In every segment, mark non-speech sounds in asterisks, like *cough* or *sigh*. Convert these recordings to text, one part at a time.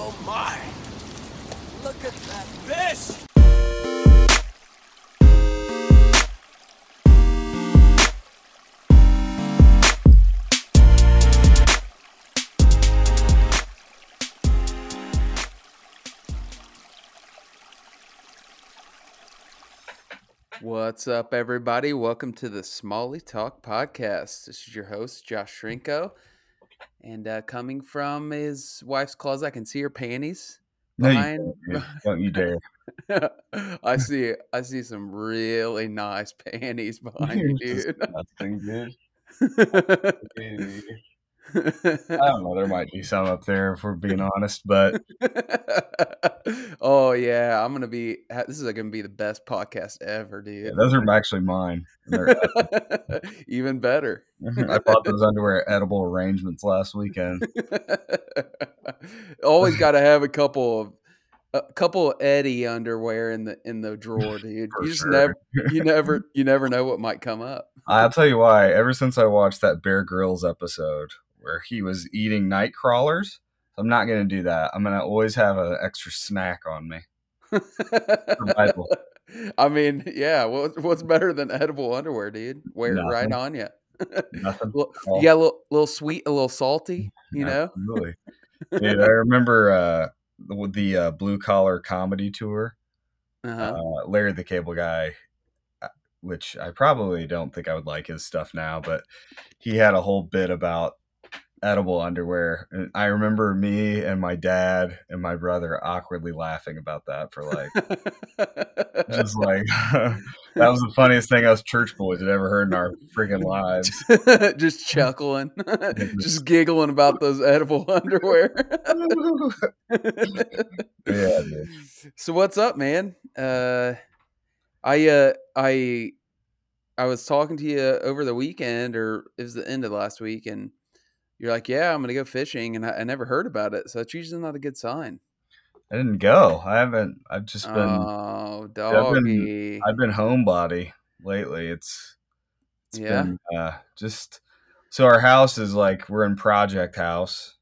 oh my! Look at that fish! What's up, everybody? Welcome to the Smalley Talk podcast. This is your host, Josh Shrinko. And uh, coming from his wife's closet, I can see her panties. No, you Behind, *laughs* don't. *laughs* Don't you dare. I see, I see some really nice *laughs* panties behind you, dude. disgusting, dude. I don't know. There might be some up there if we're being honest, but *laughs* oh yeah, I'm gonna be. This is gonna be the best podcast ever, yeah, dude. those are actually mine. *laughs* Even better. *laughs* I bought those underwear edible arrangements last weekend. Always got to have a couple of a couple of Eddie underwear in the in the drawer, dude. You just sure. never you never you never know what might come up. I'll tell you why. Ever since I watched that Bear Grylls episode where he was eating night crawlers, I'm not going to do that. I'm going to always have an extra snack on me. *laughs* I mean, yeah. What, what's better than edible underwear, dude? Wear it right on you. *laughs* Nothing. Well, all. you got a little, little sweet, a little salty. You know. Absolutely. *laughs* Dude, I remember uh, the, the uh, blue collar comedy tour. Uh-huh. uh, Larry the Cable Guy, uh, which I probably don't think I would like his stuff now, but he had a whole bit about edible underwear. And I remember me and my dad and my brother awkwardly laughing about that for like, *laughs* just like, *laughs* that was the funniest thing us church boys had ever heard in our freaking lives. *laughs* just chuckling, just giggling about those edible underwear. Yeah, dude. so what's up, man? Uh, I uh, I I was talking to you over the weekend, or it was the end of last week, and you're like, "Yeah, I'm gonna go fishing," and I, I never heard about it, so that's usually not a good sign. I didn't go. I haven't, I've just been, oh, I've doggy. been, I've been homebody lately. It's, it's Yeah? been uh, just so our house is like we're in project house.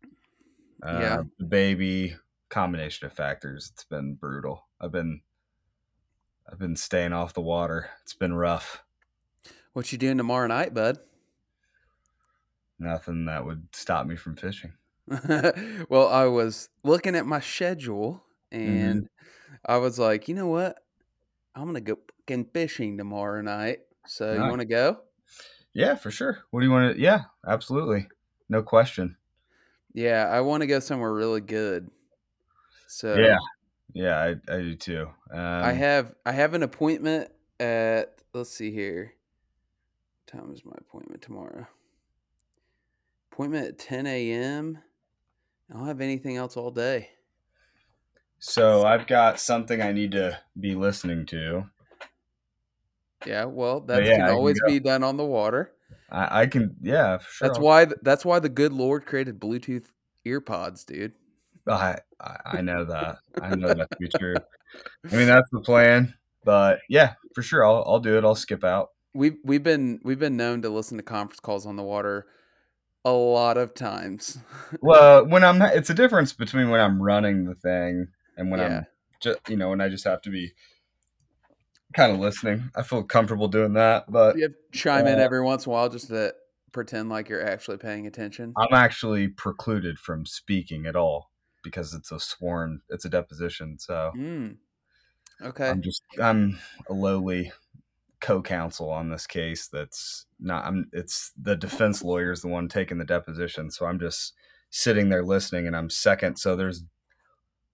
Uh, Yeah. the baby combination of factors. It's been brutal. I've been I've been staying off the water. It's been rough. what you doing tomorrow night, bud? Nothing that would stop me from fishing. *laughs* well, I was looking at my schedule Mm-hmm. and I was like, you know what? I'm gonna go fucking fishing tomorrow night. So you want to go? Yeah, for sure. What do you want to? Yeah, absolutely, no question. Yeah, I want to go somewhere really good. So Yeah, yeah, I, I do too. Um, I have I have an appointment at let's see here. What time is my appointment tomorrow? Appointment at 10 a.m. I don't have anything else all day. so I've got something I need to be listening to. Yeah, well, that yeah, can can always go. be done on the water. I, I can, yeah, for sure. That's why that's why the good Lord created Bluetooth earpods, dude. I, I I know that. I know that to be true. I mean, that's the plan. But yeah, for sure, I'll I'll do it. I'll skip out. We've we've been we've been known to listen to conference calls on the water a lot of times. *laughs* Well, when I'm, it's a difference between when I'm running the thing and when Yeah. I'm just, you know, when I just have to be kind of listening. I feel comfortable doing that, but you have to chime in Uh, every once in a while just to pretend like you're actually paying attention. I'm actually precluded from speaking at all because it's a sworn, it's a deposition. So Mm. Okay. I'm just, I'm a lowly co-counsel on this case. That's not, I'm, it's the defense lawyer is the one taking the deposition. So I'm just sitting there listening and I'm second. So there's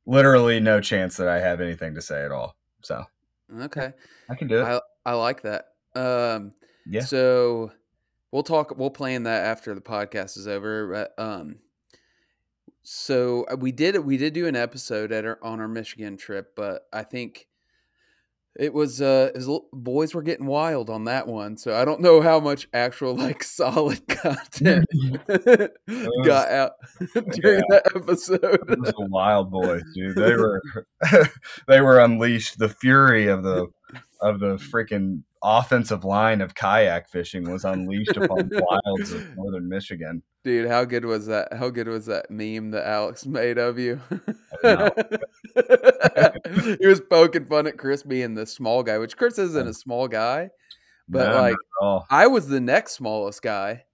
literally no chance that I have anything to say at all. So Okay. I can do it. I I like that. Um yeah. so we'll talk we'll plan that after the podcast is over. But, um so uh, we did we did do an episode at our on our Michigan trip, but I think it was uh it was, boys were getting wild on that one. So I don't know how much actual *laughs* like solid content *laughs* *laughs* got out during that episode. Those were wild boys, dude. They were they were unleashed. The fury of the of the freaking offensive line of kayak fishing was unleashed upon the wilds of northern Michigan. Dude, how good was that? How good was that meme that Alex made of you? *laughs* he was poking fun at Chris being the small guy, which Chris isn't a small guy, but No, like. I was the next smallest guy.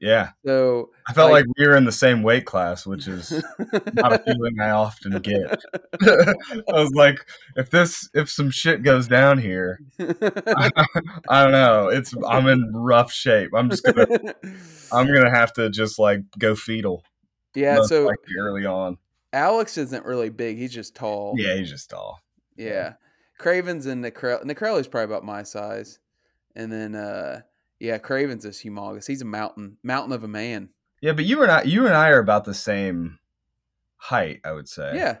Yeah, So I felt Like- like, we were in the same weight class, which is *laughs* not a feeling I often get. *laughs* I was like, if this, if some shit goes down here, *laughs* I don't know. It's I'm in rough shape. I'm just gonna, I'm gonna have to just like go fetal. yeah, so likely early on. Alex isn't really big. He's just tall. Yeah, he's just tall. Yeah. Cravens and Necrel Necrelli's probably about my size. And then uh yeah, Cravens is humongous. He's a mountain, mountain of a man. Yeah, but you and I, you and I are about the same height, I would say. Yeah.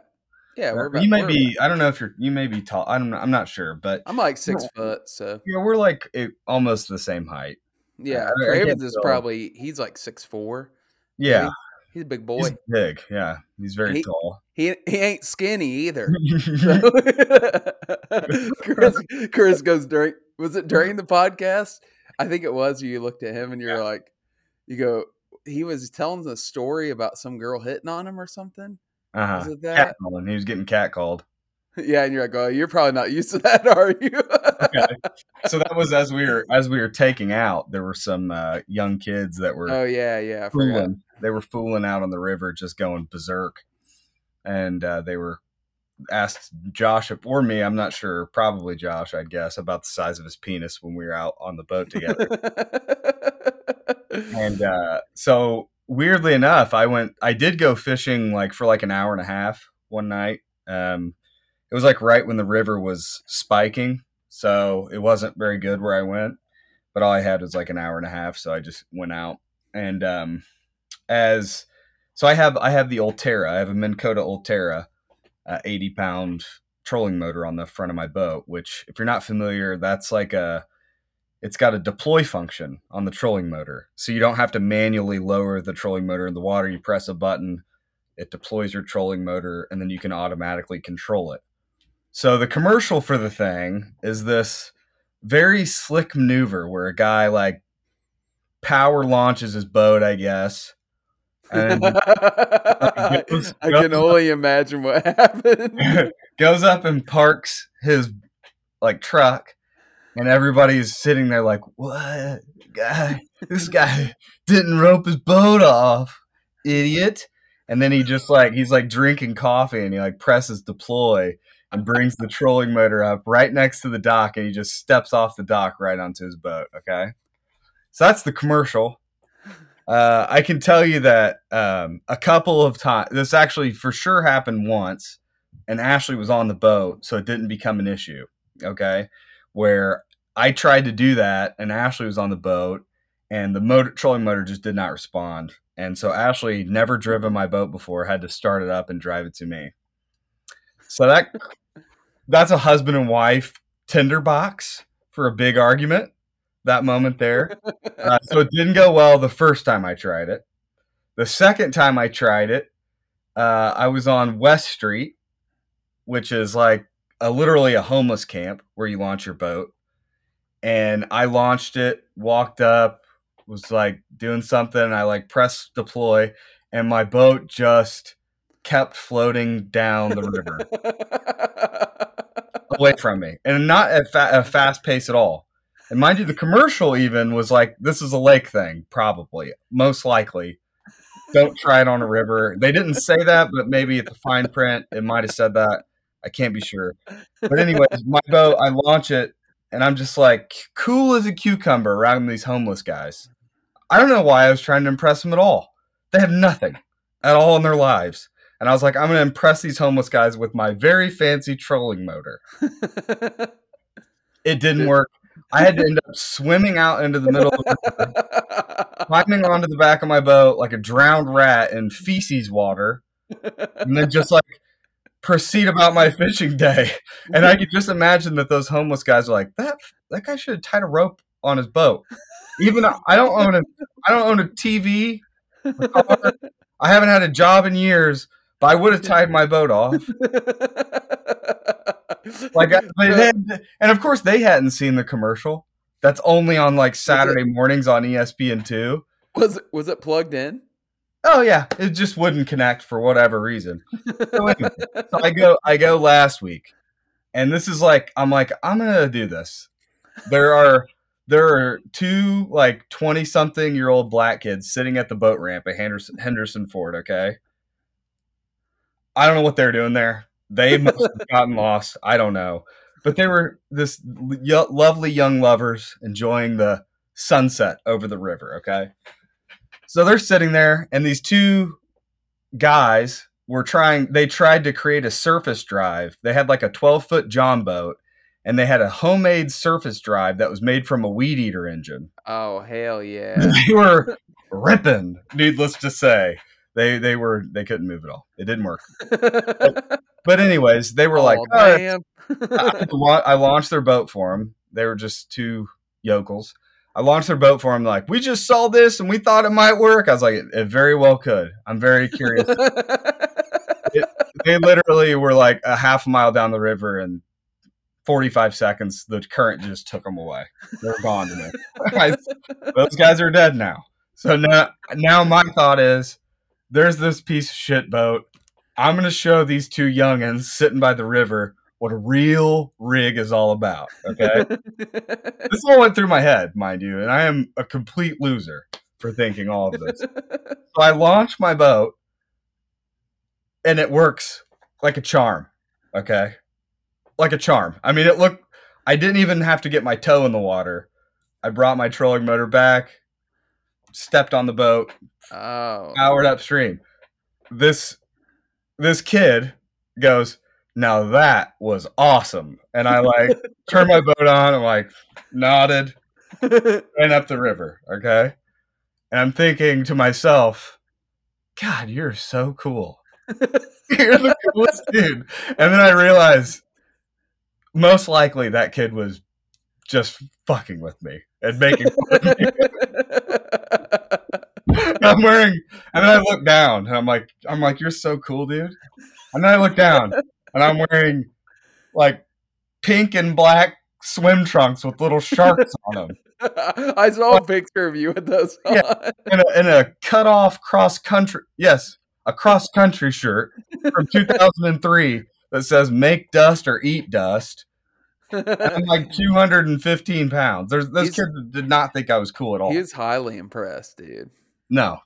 Yeah, Uh, we're about, you may we're be. I don't know if you're. You may be tall. I'm. I'm not sure, but I'm like six foot, so yeah, we're like it, almost the same height. yeah. I- I Cravens can't is probably he's like six four. Yeah, He's a big he's boy. big. Yeah, he's very He- tall. He he ain't skinny either. *laughs* *laughs* Chris, Chris goes during was it during the podcast? I think it was. You looked at him and you're like, you go. He was telling a story about some girl hitting on him or something. Uh huh. Was it that? Cat calling. He was getting cat called. *laughs* Yeah, and you're like, oh, you're probably not used to that, *laughs* are you? Okay. So that was as we were as we were taking out. There were some uh, young kids that were oh yeah, yeah. Fooling. They were fooling out on the river, just going berserk, and uh, they were asked Josh or me. I'm not sure. Probably Josh, I'd guess, about the size of his penis when we were out on the boat together. and *laughs* uh, so weirdly enough, I went. I did go fishing like for like an hour and a half one night. Um, it was like right when the river was spiking, so it wasn't very good where I went. But all I had was like an hour and a half, so I just went out and um, as so I have I have the Ulterra. I have a Minn Kota Ulterra, uh, eighty pound trolling motor on the front of my boat. Which, if you're not familiar, that's like a it's got a deploy function on the trolling motor. So you don't have to manually lower the trolling motor in the water. You press a button, it deploys your trolling motor, and then you can automatically control it. So the commercial for the thing is this very slick maneuver where a guy like power launches his boat, I guess. And *laughs* I can goes- only imagine what happened. *laughs* goes up and parks his like truck and everybody's sitting there like what? Guy? This guy didn't rope his boat off idiot. And then he just like he's like drinking coffee and he like presses deploy and brings the trolling motor up right next to the dock and he just steps off the dock right onto his boat okay? So that's the commercial uh, i can tell you that um, a couple of times this actually for sure happened once and Ashley was on the boat, so it didn't become an issue. Okay, where I tried to do that, and Ashley was on the boat, and the motor trolling motor just did not respond, and so Ashley never driven my boat before, had to start it up and drive it to me. So that that's a husband and wife tinderbox for a big argument. That moment there. Uh, so it didn't go well the first time I tried it. The second time I tried it, uh, I was on West Street, which is like a literally a homeless camp where you launch your boat. And I launched it, walked up, was like doing something. I like pressed deploy, and my boat just kept floating down the river *laughs* away from me, and not at fa- a fast pace at all. And mind you, the commercial even was like, "This is a lake thing, probably, most likely." Don't try it on a river. They didn't say that, but maybe at the fine print, it might have said that. I can't be sure. But anyways, my boat, I launch it, and I'm just like cool as a cucumber around these homeless guys. I don't know why I was trying to impress them at all. They have nothing at all in their lives. And I was like, I'm going to impress these homeless guys with my very fancy trolling motor. *laughs* It didn't work. I had to end up swimming out into the middle of the river, *laughs* climbing onto the back of my boat like a drowned rat in feces water, and then just like proceed about my fishing day. And I could just imagine that those homeless guys are like, that that guy should have tied a rope on his boat. Even though I don't own a I don't own a TV. a car, I haven't had a job in years, but I would have tied my boat off. *laughs* Like, I- but it had- and of course they hadn't seen the commercial. That's only on like Saturday mornings on ESPN two. was it was it plugged in? Oh yeah, it just wouldn't connect for whatever reason. So, anyway, so I go I go last week, and this is like I'm like I'm gonna do this. There are there are two like twenty something year old black kids sitting at the boat ramp at Henderson, Henderson Ford. Okay, I don't know what they're doing there. They must have gotten lost. I don't know, but they were this y- lovely young lovers enjoying the sunset over the river. Okay, so they're sitting there, and these two guys were trying. They tried to create a surface drive. They had like a twelve foot John boat, and they had a homemade surface drive that was made from a weed eater engine. Oh hell yeah! *laughs* they were ripping. Needless to say, they they were they couldn't move at all. It didn't work. *laughs* But anyways, they were like, oh, "Oh. I *laughs* I launched their boat for them. They were just two yokels. I launched their boat for them. Like, we just saw this and we thought it might work. I was like, it, it very well could. I'm very curious. *laughs* they literally were like a half mile down the river and 45 seconds, the current just took them away. They're gone to me. Those guys are dead now. So now, now my thought is, there's this piece of shit boat. I'm gonna show these two youngins sitting by the river what a real rig is all about. Okay, *laughs* this all went through my head, mind you, and I am a complete loser for thinking all of this. So I launch my boat, and it works like a charm. Okay, like a charm. I mean, it looked. I didn't even have to get my toe in the water. I brought my trolling motor back, stepped on the boat, oh, powered upstream. This this kid goes, now that was awesome. And I like *laughs* turned my boat on and like nodded, *laughs* ran up the river. Okay. And I'm thinking to myself, God, you're so cool. *laughs* you're the coolest dude. And then I realized most likely that kid was just fucking with me and making fun of me. *laughs* I'm wearing, and then I look down, and I'm like, I'm like, you're so cool, dude. And then I look down, and I'm wearing like pink and black swim trunks with little sharks on them, *laughs* I saw a picture of you with those on. Yeah. and a, and a cut off cross country, yes, a cross country shirt from 2003 that says "Make dust or eat dust." And I'm like *laughs* 215 pounds. There's those He's- kids did not think I was cool at all. he was highly impressed, dude. No,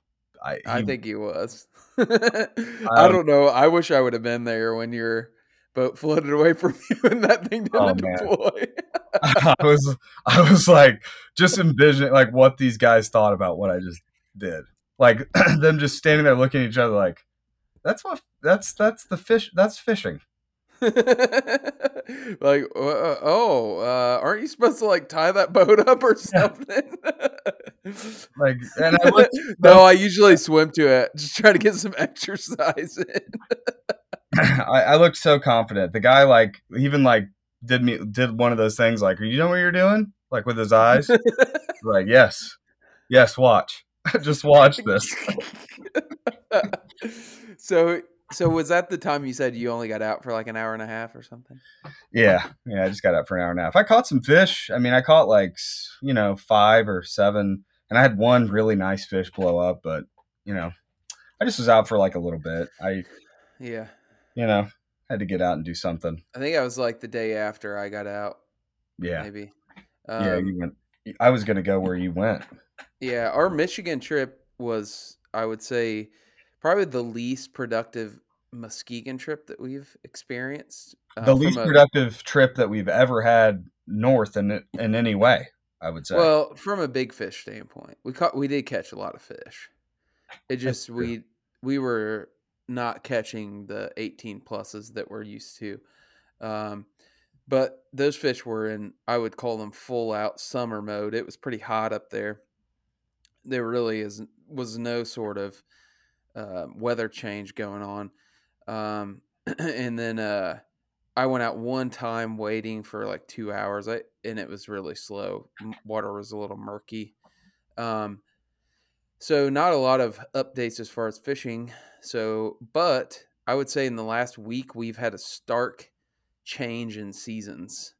I, I think he was. *laughs* I Um, don't know. I wish I would have been there when your boat floated away from *laughs* you and that thing didn't Oh, deploy. *laughs* I was I was like just envisioning like what these guys thought about what I just did. Like *clears throat* them just standing there looking at each other like that's what that's that's the fish that's fishing. like, uh, oh, uh, aren't you supposed to like tie that boat up or something? Like *laughs* and I looked no, I usually swim to it, just trying to get some *laughs* exercise in. *laughs* I, I looked so confident. The guy like even like did me did one of those things like you know what you're doing? Like with his eyes. like, yes. Yes, watch. just watch this. so, so was that the time you said you only got out for like an hour and a half or something? Yeah, yeah. I just got out for an hour and a half. I caught some fish. I mean, I caught like you know five or seven, and I had one really nice fish blow up. But you know, I just was out for like a little bit. I Yeah, you know had to get out and do something. I think I was like the day after I got out. Yeah, maybe. yeah. Um, You went. I was gonna go where you went. Yeah, our Michigan trip was, I would say, probably the least productive Muskegon trip that we've experienced. uh, The least a- productive trip that we've ever had north in in any way. I would say. Well, from a big fish standpoint, we caught we did catch a lot of fish. It just we we were not catching the 18 pluses that we're used to. Um, but those fish were in I would call them full out summer mode. It was pretty hot up there. There really is was no sort of uh, weather change going on. Um, *clears throat* and then uh, I went out one time waiting for like two hours. I and it was really slow. Water was a little murky. Um, so not a lot of updates as far as fishing. So, but I would say in the last week we've had a stark change in seasons.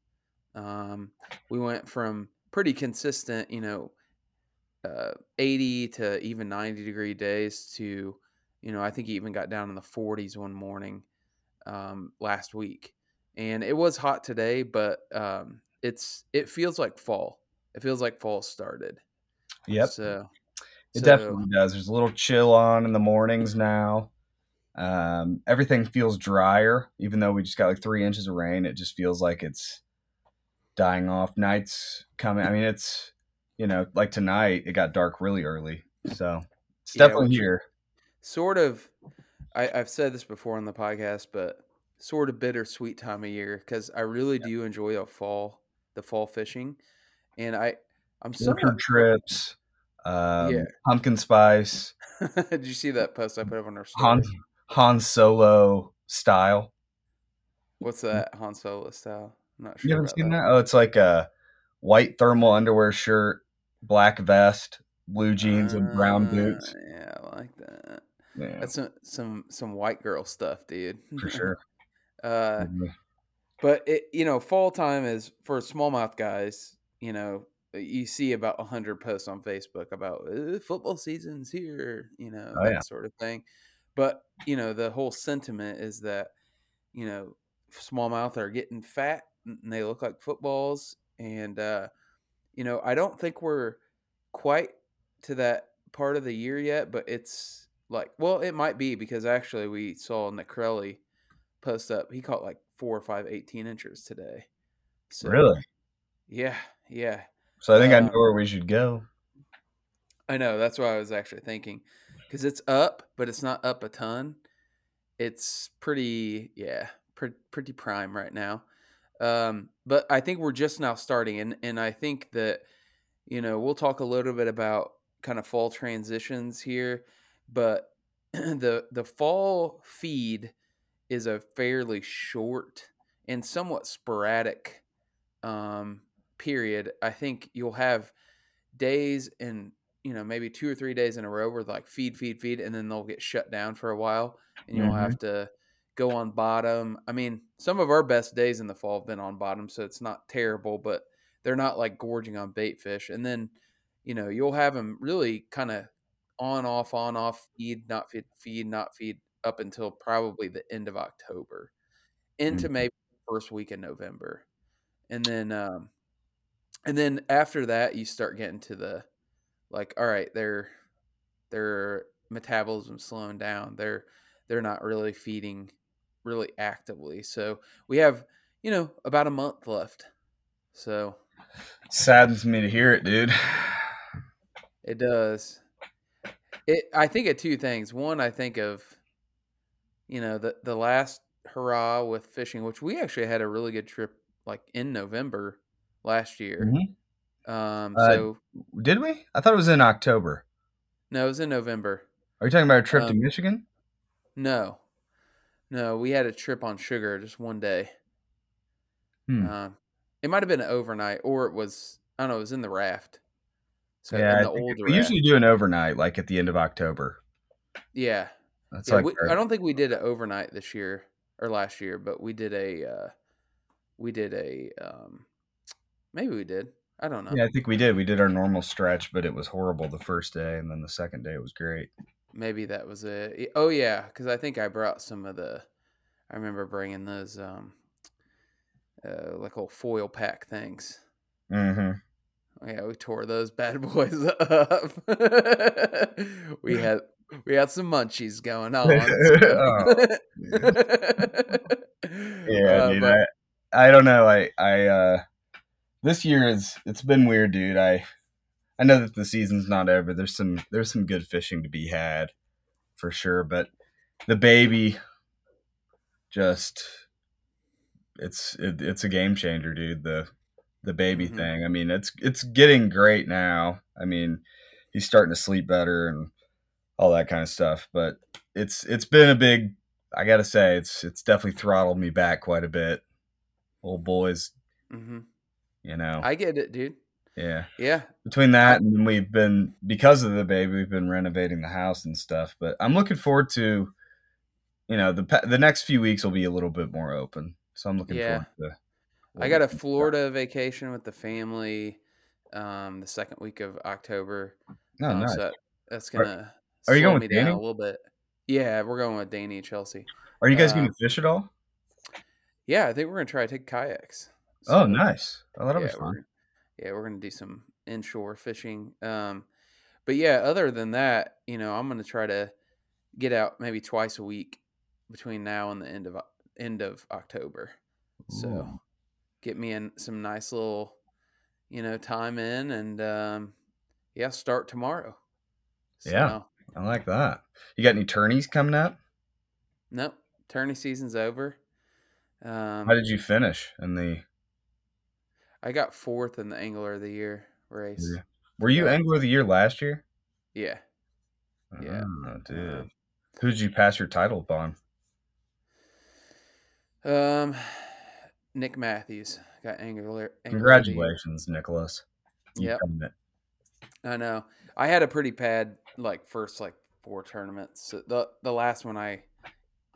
Um, we went from pretty consistent, you know, uh, 80 to even 90 degree days to, you know, I think it even got down in the 40s one morning um, last week. And it was hot today, but um, it's it feels like fall. It feels like fall started. Yep. So It so- definitely does. There's a little chill on in the mornings now. Um, everything feels drier, even though we just got like three inches of rain. It just feels like it's dying off. Nights coming. I mean, it's you know, like tonight, it got dark really early, so it's Yeah, definitely here. sort of I, I've said this before on the podcast, but sort of bittersweet time of year because I really do enjoy the fall, the fall fishing, and I I'm. Orchard trips, um, Yeah. pumpkin spice, *laughs* Did you see that post I put up on our story? Han Han Solo style. What's that Han Solo style? I'm not sure. You haven't seen that? Oh, it's like a white thermal underwear shirt, black vest, blue jeans, and brown Uh, boots. Yeah, I like that. Yeah, That's some some some white girl stuff, dude. for *laughs* sure. Uh, Mhm. But it, you know, fall time is for smallmouth guys. You know, you see about a hundred posts on Facebook about uh, football season's here. You know, Oh, that yeah. sort of thing. But you know, the whole sentiment is that you know, smallmouth are getting fat and they look like footballs. And uh, you know, I don't think we're quite to that part of the year yet, but it's like, well, it might be because actually we saw Necrelli post up. He caught like four or five 18 inchers today. So, Really? Yeah, yeah. So I think I know um, where we should go. I know. That's what I was actually thinking. Because it's up, but it's not up a ton. It's pretty, yeah, pre- pretty prime right now. Um, but I think we're just now starting, and and I think that you know we'll talk a little bit about kind of fall transitions here, but *clears throat* the the fall feed is a fairly short and somewhat sporadic um, period. I think you'll have days and you know maybe two or three days in a row where like feed feed feed and then they'll get shut down for a while and you'll Mhm. have to go on bottom i mean some of our best days in the fall have been on bottom so it's not terrible but they're not like gorging on bait fish and then you know you'll have them really kind of on off on off feed not feed feed not feed up until probably the end of october into Mhm. maybe first week in november. And then um and then after that you start getting to the like all right their their metabolism slowing down. They're they're not really feeding really actively. So we have you know about a month left. So Saddens me to hear it, dude. *sighs* it does. It i think of two things. One i think of you know the the last hurrah with fishing which we actually had a really good trip like in november last year Mhm. um Uh, Did we? I thought it was in October. no it was in november Are you talking about a trip to Um, Michigan? No, no, we had a trip on sugar just one day. Hmm. Um, it might have been an overnight, or it was I don't know. It was in the raft. So yeah, in the old we raft. usually do an overnight, like at the end of October. yeah, That's yeah. we, I don't think we did it overnight this year or last year, but we did a uh, we did a um, maybe we did. I don't know. yeah, I think we did. We did our normal stretch, but it was horrible the first day, and then the second day it was great. Maybe that was it. Oh yeah, because I think I brought some of the. I remember bringing those um, uh, like old foil pack things. Mm-hmm. Yeah, we tore those bad *laughs* boys up. we had we had some munchies going *laughs* on. *laughs* Yeah, Uh, dude. but- I, I don't know. I I uh this year is it's been weird, dude. I I know that the season's not over. There's some there's some good fishing to be had for sure, but the baby just it's it, it's a game changer, dude. The the baby Mhm. thing. I mean, it's it's getting great now. I mean, he's starting to sleep better and all that kind of stuff, but it's it's been a big I got to say it's it's definitely throttled me back quite a bit. Old boys, Mhm. you know. I get it, dude. yeah. Yeah, Between that and we've been because of the baby, we've been renovating the house and stuff, but I'm looking forward to you know, the the next few weeks will be a little bit more open. So I'm looking Yeah. forward to I got a Florida vacation with the family um, the second week of October. Oh, Um, nice. so that, that's gonna are you going with Danny? a little bit. Yeah, we're going with Danny and Chelsea. Are you guys um, going to fish at all? Yeah, I think we're gonna try to take kayaks. Oh, nice. Oh, that'll yeah, be fun. we're yeah we're gonna do some inshore fishing. Um, but yeah, other than that, you know, I'm gonna try to get out maybe twice a week between now and the end of end of October. So get me in some nice little, you know, time in and um, yeah, start tomorrow. Yeah. I like that. You got any tourneys coming up? nope, tourney season's over. Um, How did you finish in the? I got fourth in the Angler of the Year race. Yeah. Were you Yeah. Angler of the Year last year? Yeah. Yeah. Oh, dude. Um, Who did you pass your title upon? Um, Nick Matthews got Angler. Angler of the Year. Congratulations, Nicholas. You Yep. I know. I had a pretty bad like first like four tournaments. So the the last one I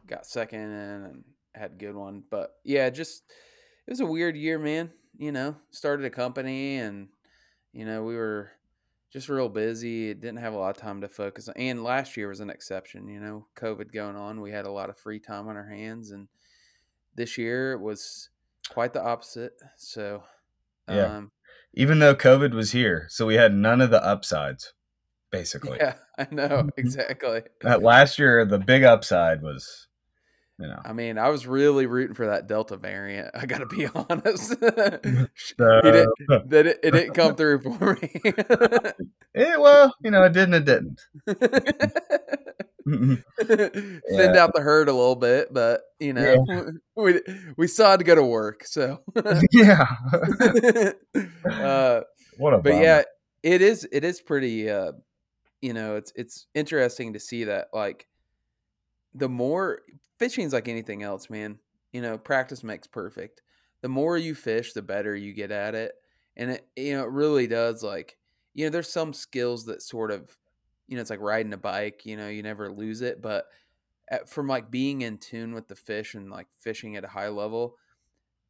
got second and had a good one. But yeah, just it was a weird year, man. You know, started a company and you know, we were just real busy. It didn't have a lot of time to focus. And last year was an exception, you know, COVID going on. We had a lot of free time on our hands and this year it was quite the opposite. So Yeah. um Even though COVID was here, so we had none of the upsides, *laughs* basically. yeah, I know, exactly. That last year, the big upside was, you know, I mean, I was really rooting for that Delta variant. I got to be *laughs* honest. the, *laughs* it, didn't, that it, it didn't come through for me. Eh, well, you know, it didn't. It didn't. *laughs* Thinned out the herd a little bit, but you know, *laughs* we we still had to go to work. So, *laughs* yeah. uh, what a but yeah, it is it is pretty. Uh, you know, it's it's interesting to see that like the more fishing's like anything else, man. You know, practice makes perfect. The more you fish, the better you get at it, and it you know it really does. Like you know, there's some skills that sort of you know it's like riding a bike. You know, you never lose it, but at, from like being in tune with the fish and like fishing at a high level,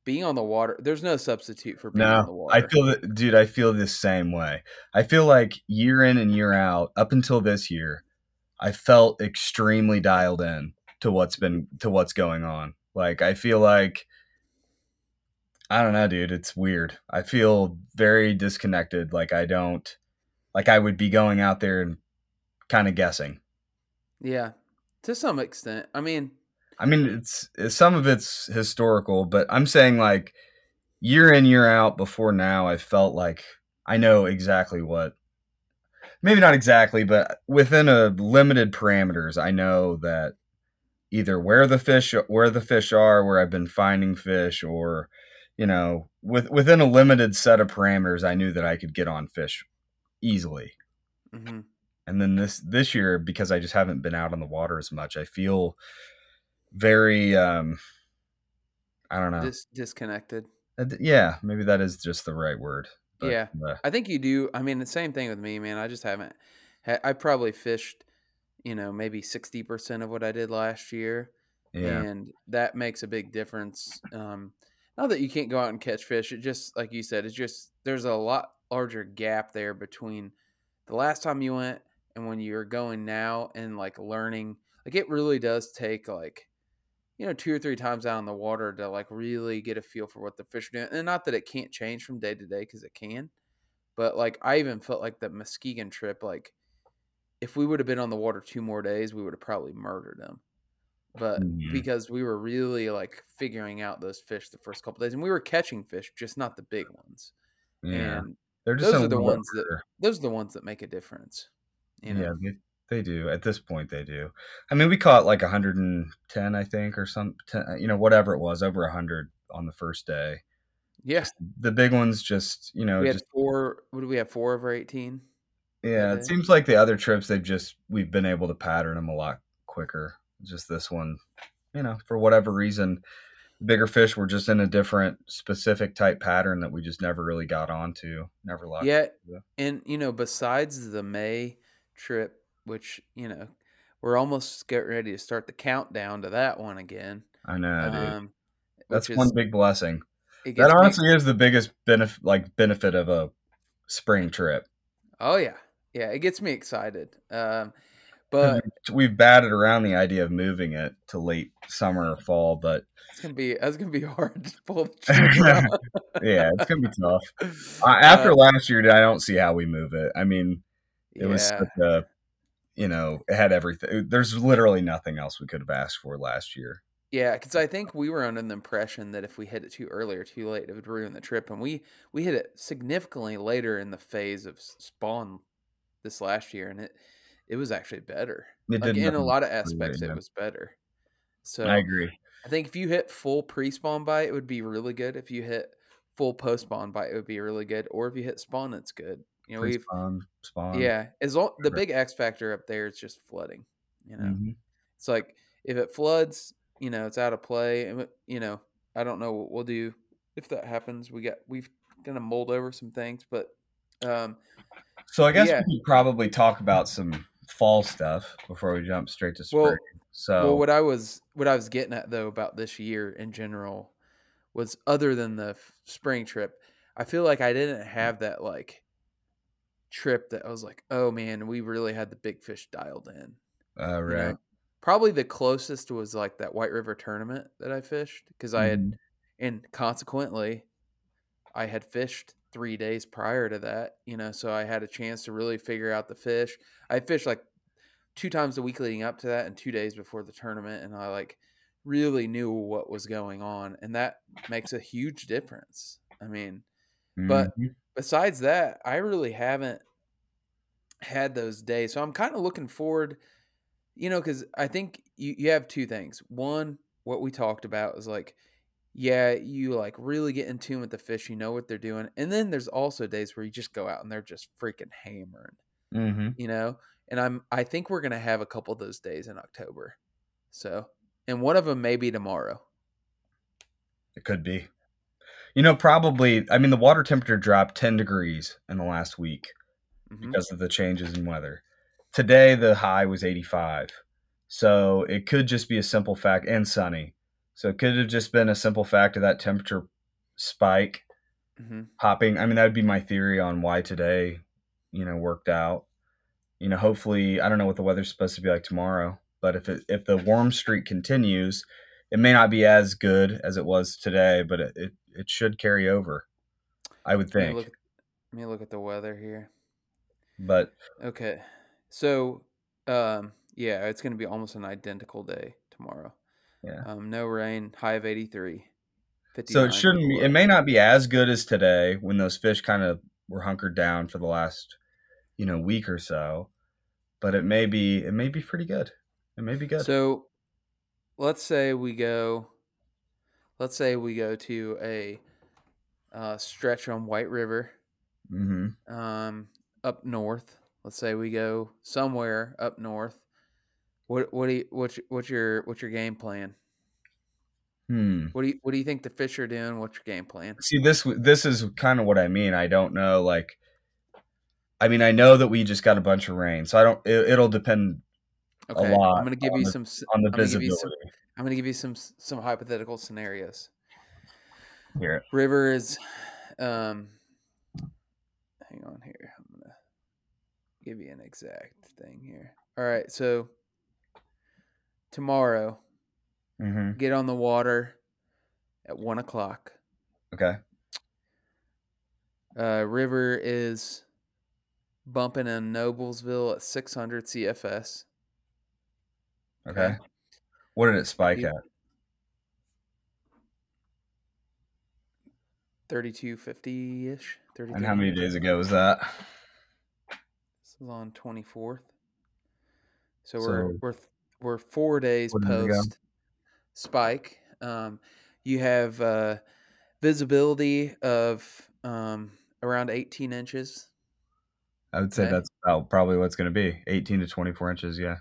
being on the water, there's no substitute for being on the No, water. I feel that, dude. I feel the same way. I feel like year in and year out, up until this year, I felt extremely dialed in to what's been to what's going on. Like I feel like I don't know, dude. It's weird. I feel very disconnected. Like I don't like I would be going out there and kind of guessing. yeah, to some extent. I mean, I mean, it's, it's some of it's historical, but I'm saying like year in year out before now, I felt like I know exactly what. Maybe not exactly, but within a limited parameters, I know that either where the fish where the fish are, where I've been finding fish, or you know, with within a limited set of parameters, I knew that I could get on fish easily. mhm. And then this this year, because I just haven't been out on the water as much, I feel very um I don't know. dis- disconnected. Uh, yeah, maybe that is just the right word. But, Yeah. uh, I think you do. I mean, the same thing with me, man. I just haven't. I probably fished, you know, maybe sixty percent of what I did last year, yeah, and that makes a big difference. Um, not that you can't go out and catch fish. It just, like you said, it's just there's a lot larger gap there between the last time you went and when you're going now, and like learning. Like it really does take like you know, two or three times out on the water to like really get a feel for what the fish are doing. And not that it can't change from day to day because it can, but like I even felt like the Muskegon trip, like if we would have been on the water two more days, we would have probably murdered them. But Mhm. because we were really like figuring out those fish the first couple days, and we were catching fish, just not the big ones. yeah. And They're just those are the ones that those are the ones that make a difference. You know? Yeah, they, they do. At this point, they do. I mean, we caught like 110, I think, or some, 10, uh, you know, whatever it was, over 100 on the first day. Yeah. Just the big ones, just you know, We had just four. What do we have? Four over eighteen. yeah. It seems like the other trips, they've just we've been able to pattern them a lot quicker. Just this one, you know, for whatever reason, bigger fish were just in a different specific type pattern that we just never really got onto. Never locked. Yeah. and you know, besides the May trip, which you know, we're almost getting ready to start the countdown to that one again. I know, dude. Um, That's which one is big blessing. That honestly is the biggest benefit, like benefit of a spring trip. Oh yeah, yeah, it gets me excited. Um, but we've batted around the idea of moving it to late summer or fall, but it's gonna be it's gonna be *laughs* hard to pull the *laughs* trigger. yeah, it's gonna be tough. *laughs* Uh, after uh, last year, I don't see how we move it. I mean, it yeah. was such a, you know, it had everything. There's literally nothing else we could have asked for last year. Yeah, because I think we were under the impression that if we hit it too early or too late, it would ruin the trip, and we we hit it significantly later in the phase of spawn this last year, and it it was actually better. It like in a lot of aspects, it was better. So I agree. I think if you hit full pre spawn bite, it would be really good. If you hit full post spawn bite, it would be really good. Or if you hit spawn, it's good. You know, we spawn, spawn. Yeah, as long the big X factor up there is just flooding. You know, mm-hmm. it's like if it floods, you know, it's out of play. And you know, I don't know what we'll do if that happens. We got we've gonna mold over some things, but um. So I guess yeah. we could probably talk about some fall stuff before we jump straight to spring. Well, so well, what I was what I was getting at though about this year in general was other than the spring trip, I feel like I didn't have that like trip that I was like, oh man, we really had the big fish dialed in. Right. You know? Probably the closest was like that White River tournament that I fished because. I had, mm-hmm. and consequently, I had fished three days prior to that, you know, so I had a chance to really figure out the fish. I fished like two times a week leading up to that and two days before the tournament, and I like really knew what was going on, and that makes a huge difference. I mean, mm-hmm. but besides that, I really haven't had those days, so I'm kind of looking forward, you know, because I think you you have two things. One, what we talked about is like yeah, you like really get in tune with the fish. You know what they're doing, and then there's also days where you just go out and they're just freaking hammering. Mm-hmm. You know, and I'm I think we're gonna have a couple of those days in October. So, and one of them may be tomorrow. It could be. You know, probably. I mean, the water temperature dropped ten degrees in the last week mm-hmm. because of the changes in weather. Today, the high was 85. So it could just be a simple fact and sunny so it could have just been a simple fact of that temperature spike mm-hmm. popping. I mean, that would be my theory on why today, you know, worked out. You know, hopefully, I don't know what the weather's supposed to be like tomorrow, but if it, if the warm streak continues, it may not be as good as it was today, but it, it, it should carry over. I would think. Let me, look, let me look at the weather here. But okay, so um, yeah, it's going to be almost an identical day tomorrow. Yeah. Um, no rain, high of 83. So it shouldn't be, it may not be as good as today when those fish kind of were hunkered down for the last, you know, week or so, but it may be, it may be pretty good. It may be good. So let's say we go, let's say we go to a uh, stretch on White River, mm-hmm. um, up north. Let's say we go somewhere up north what what do you what's what's your what's your game plan? Hmm. What do you what do you think the fish are doing? What's your game plan? See this this is kind of what I mean. I don't know. Like, I mean, I know that we just got a bunch of rain, so I don't. It, will depend okay. I'm going to give you the, some on the I'm visibility. Gonna some, I'm going to give you some some hypothetical scenarios. Here, river is. Um, hang on here. I'm going to give you an exact thing here. All right, so tomorrow. Mm-hmm. Get on the water at one o'clock. Okay. Uh, river is bumping in Noblesville at 600 CFS. Okay. okay. What did it spike you, at? 3250 ish. And how many days ago was that? This is on 24th. So, so we're we're we're four days post spike. Um, you have uh, visibility of um, around 18 inches. I would say okay. that's about probably what's going to be 18 to 24 inches. Yeah.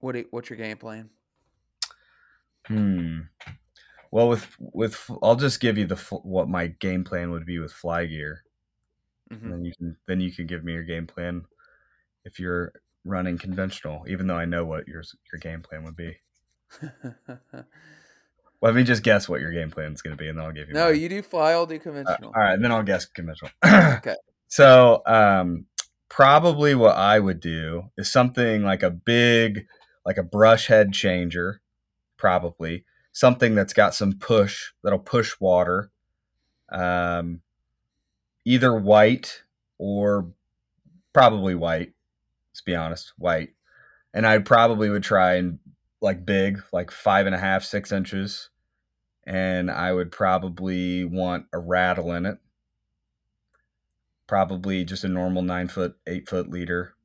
What what's your game plan? Hmm. Well, with with I'll just give you the what my game plan would be with fly gear. Mm-hmm. then you can then you can give me your game plan if you're running conventional, even though I know what your your game plan would be. *laughs* Let me just guess what your game plan is going to be, and then I'll give you. No, mine. you do fly. I'll do conventional. Uh, all right, then I'll guess conventional. *clears throat* okay. So, um, probably what I would do is something like a big, like a brush head changer, probably something that's got some push that'll push water. Um, either white or probably white. Let's be honest, white. And I probably would try and like big, like five and a half, six inches. And I would probably want a rattle in it. Probably just a normal nine foot, eight foot leader.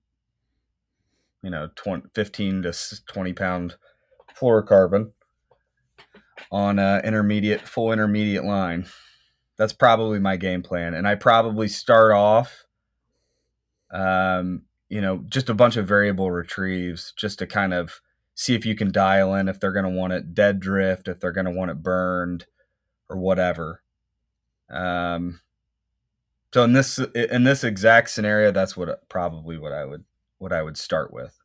You know, 20, 15 to 20 pound fluorocarbon on a intermediate, full intermediate line. That's probably my game plan. And I probably start off, um, you know, just a bunch of variable retrieves just to kind of see if you can dial in if they're going to want it dead drift, if they're going to want it burned, or whatever. Um, so in this in this exact scenario, that's what probably what I would what I would start with.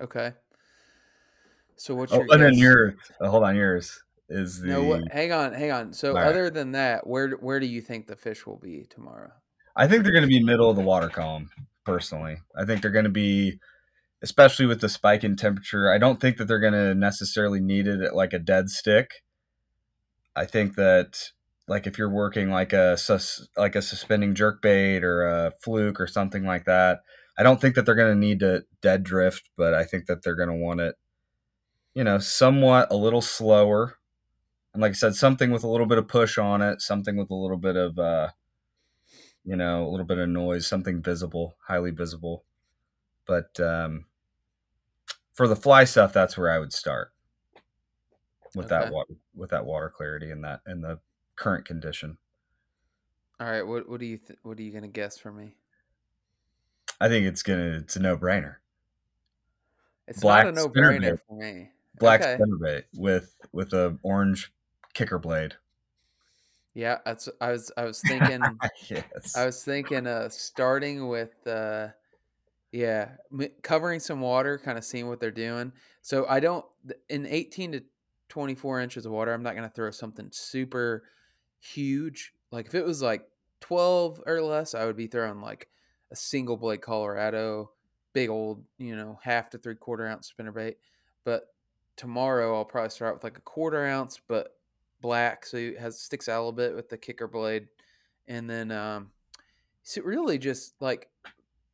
Okay. So what's Oh, your and then yours. uh, hold on, yours is the. No, what, hang on, hang on. So right. other than that, where where do you think the fish will be tomorrow? I think they're going to be middle of the water column. Personally, I think they're going to be, especially with the spike in temperature. I don't think that they're going to necessarily need it at like a dead stick. I think that like if you're working like a sus, like a suspending jerk bait or a fluke or something like that, I don't think that they're going to need to dead drift, but I think that they're going to want it, you know, somewhat a little slower. And like I said, something with a little bit of push on it, something with a little bit of, uh, you know, a little bit of noise, something visible, highly visible. But um, for the fly stuff, that's where I would start with that Okay. water, with that water clarity and that and the current condition. All right, what what do you th- what are you gonna guess for me? I think it's gonna it's a no brainer. It's Black not a no brainer for me. Black Okay. spinnerbait with with a orange kicker blade. Yeah, that's I was I was thinking *laughs* yes. I was thinking uh starting with uh yeah, covering some water, kind of seeing what they're doing. So I don't in 18 to 24 inches of water, I'm not going to throw something super huge. Like if it was like 12 or less, I would be throwing like a single blade Colorado, big old, you know, half to three quarter ounce spinnerbait. But tomorrow I'll probably start with like a quarter ounce, but black, so it has sticks out a little bit with the kicker blade, and then um, so really just like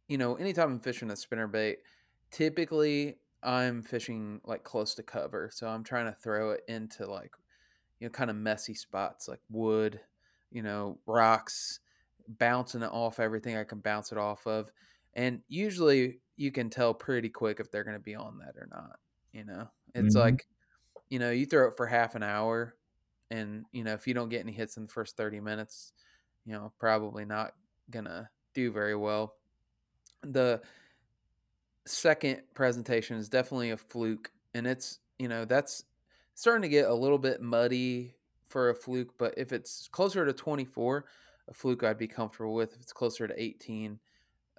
you know, anytime I'm fishing a spinnerbait, typically I'm fishing like close to cover, so I'm trying to throw it into like you know kind of messy spots like wood, you know, rocks, bouncing it off everything I can bounce it off of, and usually you can tell pretty quick if they're going to be on that or not. You know, it's Mhm. like you know you throw it for half an hour, and you know if you don't get any hits in the first thirty minutes, you know probably not gonna do very well the second presentation is definitely a fluke and it's you know that's starting to get a little bit muddy for a fluke but if it's closer to 24 a fluke i'd be comfortable with if it's closer to 18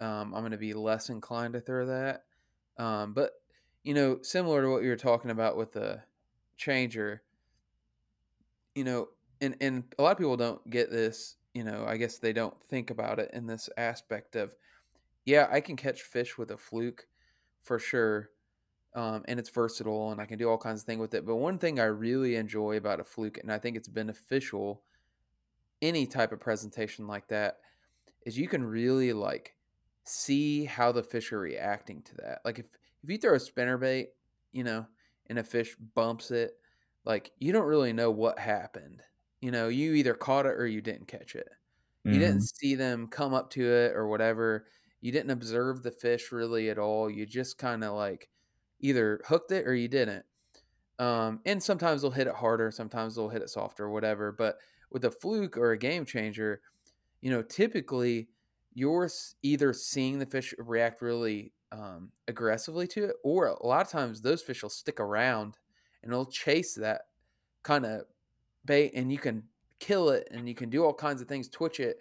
um, i'm going to be less inclined to throw that um, but you know similar to what you were talking about with the changer you know and and a lot of people don't get this you know i guess they don't think about it in this aspect of yeah, I can catch fish with a fluke for sure. Um, and it's versatile and I can do all kinds of things with it. But one thing I really enjoy about a fluke, and I think it's beneficial any type of presentation like that, is you can really like see how the fish are reacting to that. Like if if you throw a spinner bait, you know, and a fish bumps it, like you don't really know what happened. You know, you either caught it or you didn't catch it. You didn't Mhm. see them come up to it or whatever. You didn't observe the fish really at all. You just kind of like either hooked it or you didn't. Um, and sometimes they'll hit it harder, sometimes they'll hit it softer, or whatever. But with a fluke or a game changer, you know, typically you're either seeing the fish react really um, aggressively to it, or a lot of times those fish will stick around and they'll chase that kind of bait, and you can kill it and you can do all kinds of things, twitch it,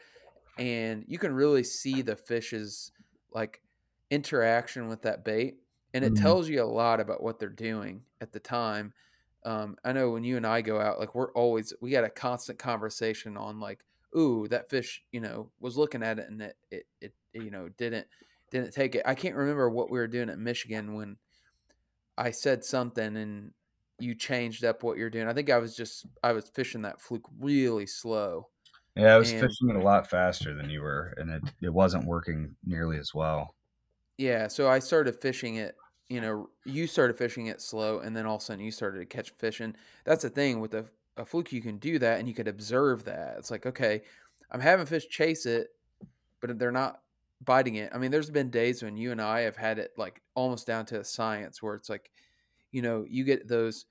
and you can really see the fish's like interaction with that bait and it Mhm. tells you a lot about what they're doing at the time um, i know when you and i go out like we're always we got a constant conversation on like ooh, that fish, you know, was looking at it and it, it, it you know, didn't didn't take it. I can't remember what we were doing at Michigan when I said something and you changed up what you're doing. I think I was just I was fishing that fluke really slow. Yeah, I was And- fishing it a lot faster than you were, and it, it wasn't working nearly as well. Yeah, so I started fishing it. You know, you started fishing it slow, and then all of a sudden you started to catch fish. And that's the thing with a, a fluke, you can do that, and you could observe that. It's like, okay, I'm having fish chase it, but they're not biting it. I mean, there's been days when you and I have had it like almost down to a science where it's like, you know, you get those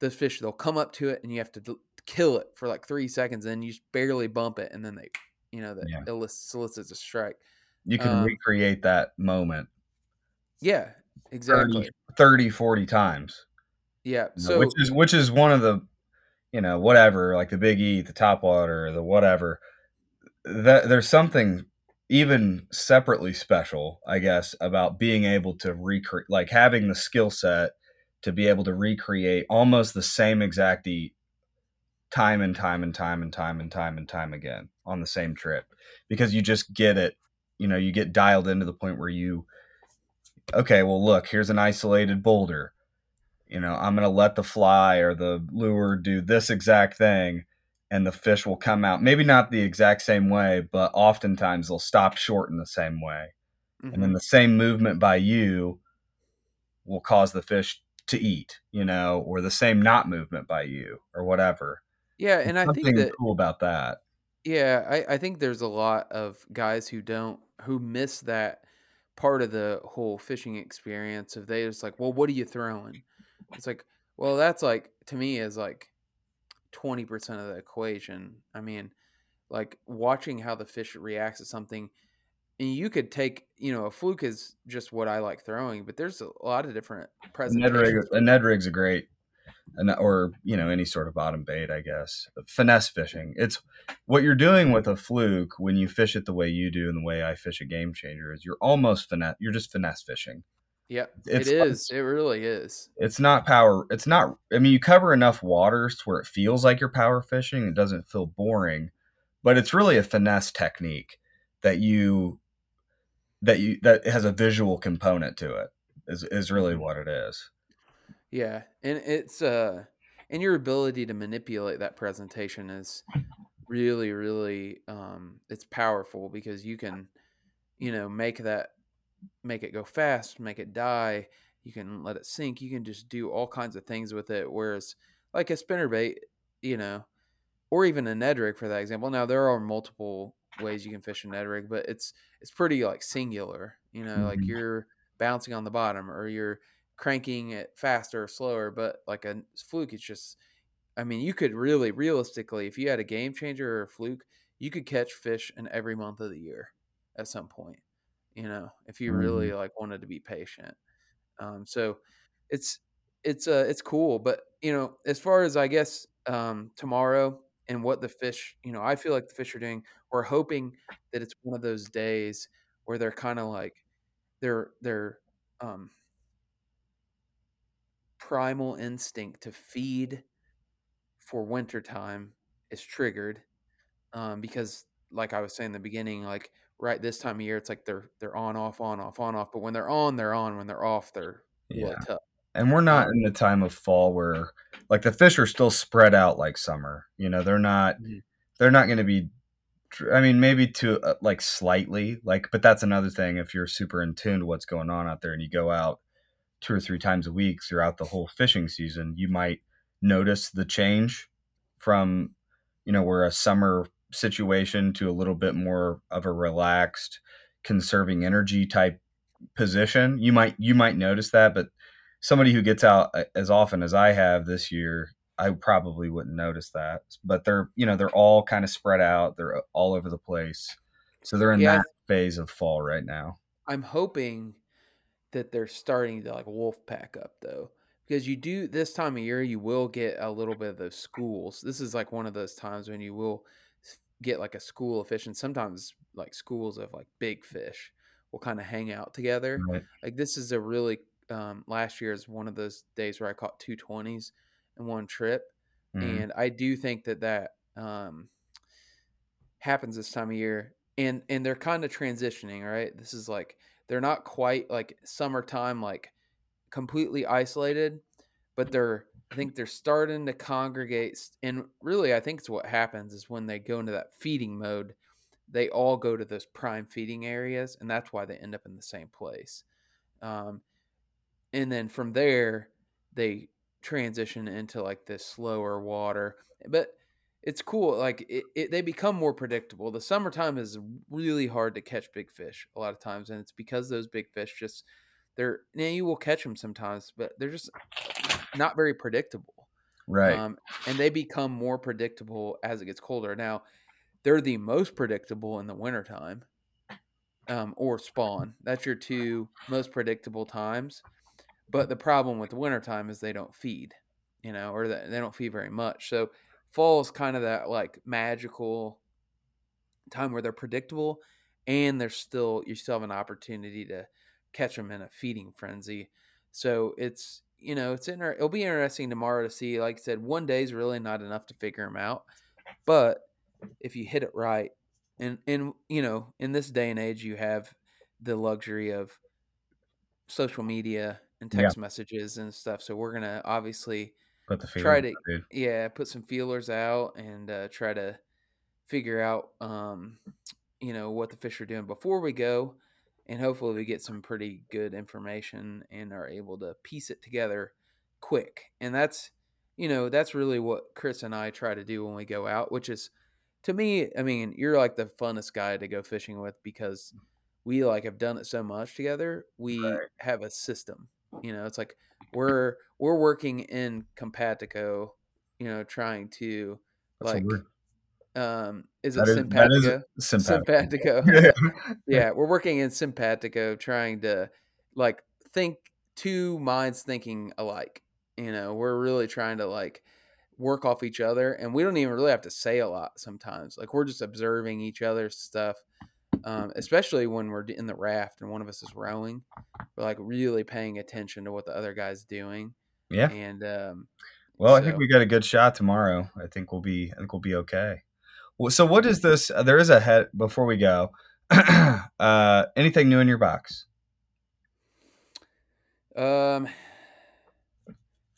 those fish, they'll come up to it, and you have to d- kill it for like three seconds, and you just barely bump it, and then they, you know, that Yeah. solicits a strike. You can Um, recreate that moment Yeah, exactly. 30, 40 times. Yeah. you know, So which is which is one of the you know whatever like the big e the top water the whatever that there's something even separately special i guess about being able to recreate like having the skill set to be able to recreate almost the same exact eat time and time and time and time and time and time again on the same trip because you just get it you know you get dialed into the point where you okay well look here's an isolated boulder you know, I'm going to let the fly or the lure do this exact thing and the fish will come out. Maybe not the exact same way, but oftentimes they'll stop short in the same way. And mhm. then the same movement by you will cause the fish to eat, you know, or the same not movement by you or whatever. yeah, and I think that cool about that. yeah, I, I think there's a lot of guys who don't who miss that part of the whole fishing experience of they just like, well, what are you throwing? It's like, well, that's like to me is like twenty percent of the equation. I mean, like watching how the fish reacts to something. And you could take, you know, a fluke is just what I like throwing, but there's a lot of different Ned, presentations. rig, a Ned rig's a great, an- or you know, any sort of bottom bait, I guess. Finesse fishing. It's what you're doing with a fluke when you fish it the way you do and the way I fish a game changer is you're almost finesse. You're just finesse fishing. Yep, It's it is. It really is. It's not power. It's not. I mean, you cover enough waters to where it feels like you're power fishing. It doesn't feel boring, but it's really a finesse technique that you that you that has a visual component to it. Is is really Mhm. what it is. Yeah, and it's uh, and your ability to manipulate that presentation is really, really, um, it's powerful because you can, you know, make that, make it go fast, make it die. You can let it sink. You can just do all kinds of things with it. Whereas, like a spinnerbait, you know, or even a Ned rig for that example. Now there are multiple ways you can fish a Ned rig, but it's it's pretty like singular. You know, like Mhm. you're bouncing on the bottom or you're cranking it faster or slower. But like a fluke, it's just I mean, you could really realistically, if you had a game changer or a fluke, you could catch fish in every month of the year at some point. You know, if you really like wanted to be patient. Um, so it's it's uh it's cool, but you know, as far as I guess um tomorrow and what the fish, you know, I feel like the fish are doing, we're hoping that it's one of those days where they're kind of like their their um primal instinct to feed for wintertime is triggered um, because like i was saying in the beginning like right this time of year it's like they're they're on off on off on off but when they're on they're on when they're off they're Yeah. up And we're not Um, in the time of fall where like the fish are still spread out like summer. You know, they're not Mhm. they're not going to be I mean maybe to uh, like slightly like but that's another thing if you're super in tune to what's going on out there and you go out two or three times a week throughout the whole fishing season, you might notice the change from you know, where a summer situation to a little bit more of a relaxed conserving energy type position. You might you might notice that, but somebody who gets out uh, as often as I have this year, I probably wouldn't notice that. But they're you know they're all kind of spread out. They're uh, all over the place, so they're in Yeah, that phase of fall right now. i'm hoping that they're starting to like wolf pack up though because you do this time of year you will get a little bit of those schools this is like one of those times when you will get like a school of fish and sometimes like schools of like big fish will kind of hang out together Right. like this is a really um, last year is one of those days where I caught two twenties in one trip, Mhm. and I do think that that um, happens this time of year, and and they're kind of transitioning. Right, this is like they're not quite like summertime, like completely isolated, but they're I think they're starting to congregate, and really, I think it's what happens is when they go into that feeding mode, they all go to those prime feeding areas, and that's why they end up in the same place. Um, and then from there, they transition into like this slower water, but it's cool. Like it, it, they become more predictable. The summertime is really hard to catch big fish a lot of times, and it's because those big fish just they're now you will catch them sometimes, but they're just not very predictable. Right. Um, and they become more predictable as it gets colder. Now, they're the most predictable in the wintertime um, or spawn. That's your two most predictable times. But the problem with the wintertime is they don't feed, you know, or they don't feed very much. So fall is kind of that like magical time where they're predictable and there's still you still have an opportunity to catch them in a feeding frenzy. So it's you know it's inter- it'll be interesting tomorrow to see. Like I said, one day is really not enough to figure them out, but if you hit it right, and and you know in this day and age you have the luxury of social media and text yeah. messages and stuff. So we're gonna obviously put the try to yeah put some feelers out and uh, try to figure out um, you know what the fish are doing before we go and hopefully we get some pretty good information and are able to piece it together quick and that's you know that's really what chris and i try to do when we go out which is to me i mean you're like the funnest guy to go fishing with because we like have done it so much together we right. have a system you know it's like we're we're working in compatico you know trying to like um, is it simpatico? simpatico. simpatico. *laughs* *laughs* yeah, we're working in simpatico, trying to like think two minds thinking alike. You know, we're really trying to like work off each other, and we don't even really have to say a lot sometimes. Like we're just observing each other's stuff, um, especially when we're in the raft and one of us is rowing. We're like really paying attention to what the other guy's doing. Yeah, and um, well, so. I think we got a good shot tomorrow. I think we'll be. I think we'll be okay. So what is this? Uh, there is a head before we go. *clears throat* uh, anything new in your box? Um,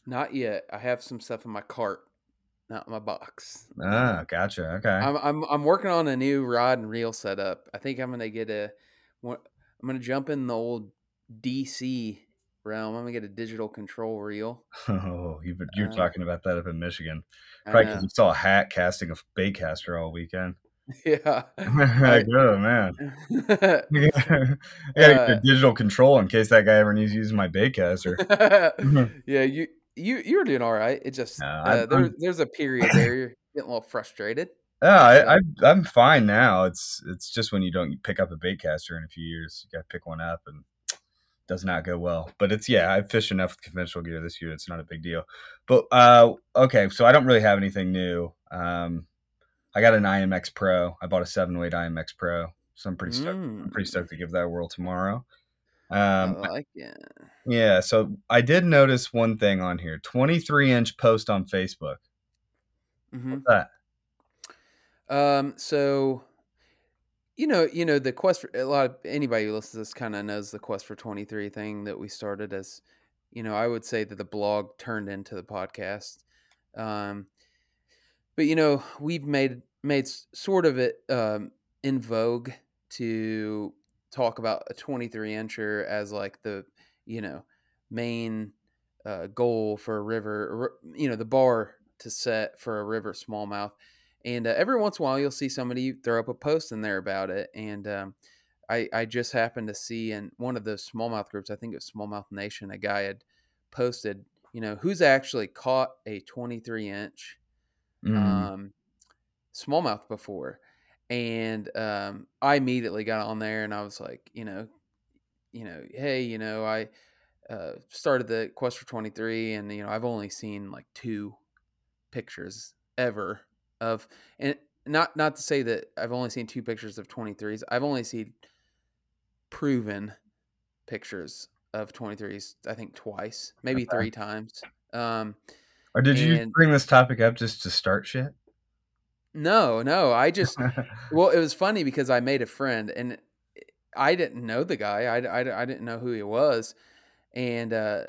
not yet. I have some stuff in my cart, not my box. Ah, gotcha. Okay. I'm I'm I'm working on a new rod and reel setup. I think I'm gonna get a. I'm gonna jump in the old DC realm. I'm gonna get a digital control reel. *laughs* Oh, you've been, you're uh, talking about that up in Michigan. Probably because you saw a hat casting a bait caster all weekend. *laughs* Yeah. *laughs* like, oh man. yeah, uh, digital control in case that guy ever needs to use my bait caster. yeah, you you you're doing all right. It just no, uh, there, there's a period *laughs* there you're getting a little frustrated. Yeah, I, I I'm fine now. It's it's just when you don't pick up a bait caster in a few years, you got to pick one up and does not go well. But it's yeah, I've fished enough with conventional gear this year. It's not a big deal. But uh, okay, so I don't really have anything new. Um, I got an IMX Pro. I bought a seven weight IMX Pro, so I'm pretty stoked. Mm. I'm pretty stoked to give that a whirl tomorrow. Um, I like it. Yeah, so I did notice one thing on here: 23 inch post on Facebook. Mm-hmm. What's that? Um, so you know, you know, the quest for a lot of anybody who listens to this kind of knows the quest for 23 thing that we started as, you know, I would say that the blog turned into the podcast. Um, but you know, we've made made sort of it um, in vogue to talk about a 23 incher as like the, you know, main uh, goal for a river, you know, the bar to set for a river smallmouth. And uh, every once in a while, you'll see somebody throw up a post in there about it. And um, I, I just happened to see in one of those smallmouth groups, I think it was Smallmouth Nation, a guy had posted, you know, who's actually caught a 23 inch mm. um, smallmouth before. And um, I immediately got on there and I was like, you know, you know, hey, you know, I uh, started the quest for 23 and, you know, I've only seen like two pictures ever of and not not to say that I've only seen two pictures of 23s. I've only seen proven pictures of 23s I think twice, maybe okay. three times. Um or did and, you bring this topic up just to start shit? No, no. I just *laughs* well, it was funny because I made a friend and I didn't know the guy. I, I, I didn't know who he was, and uh,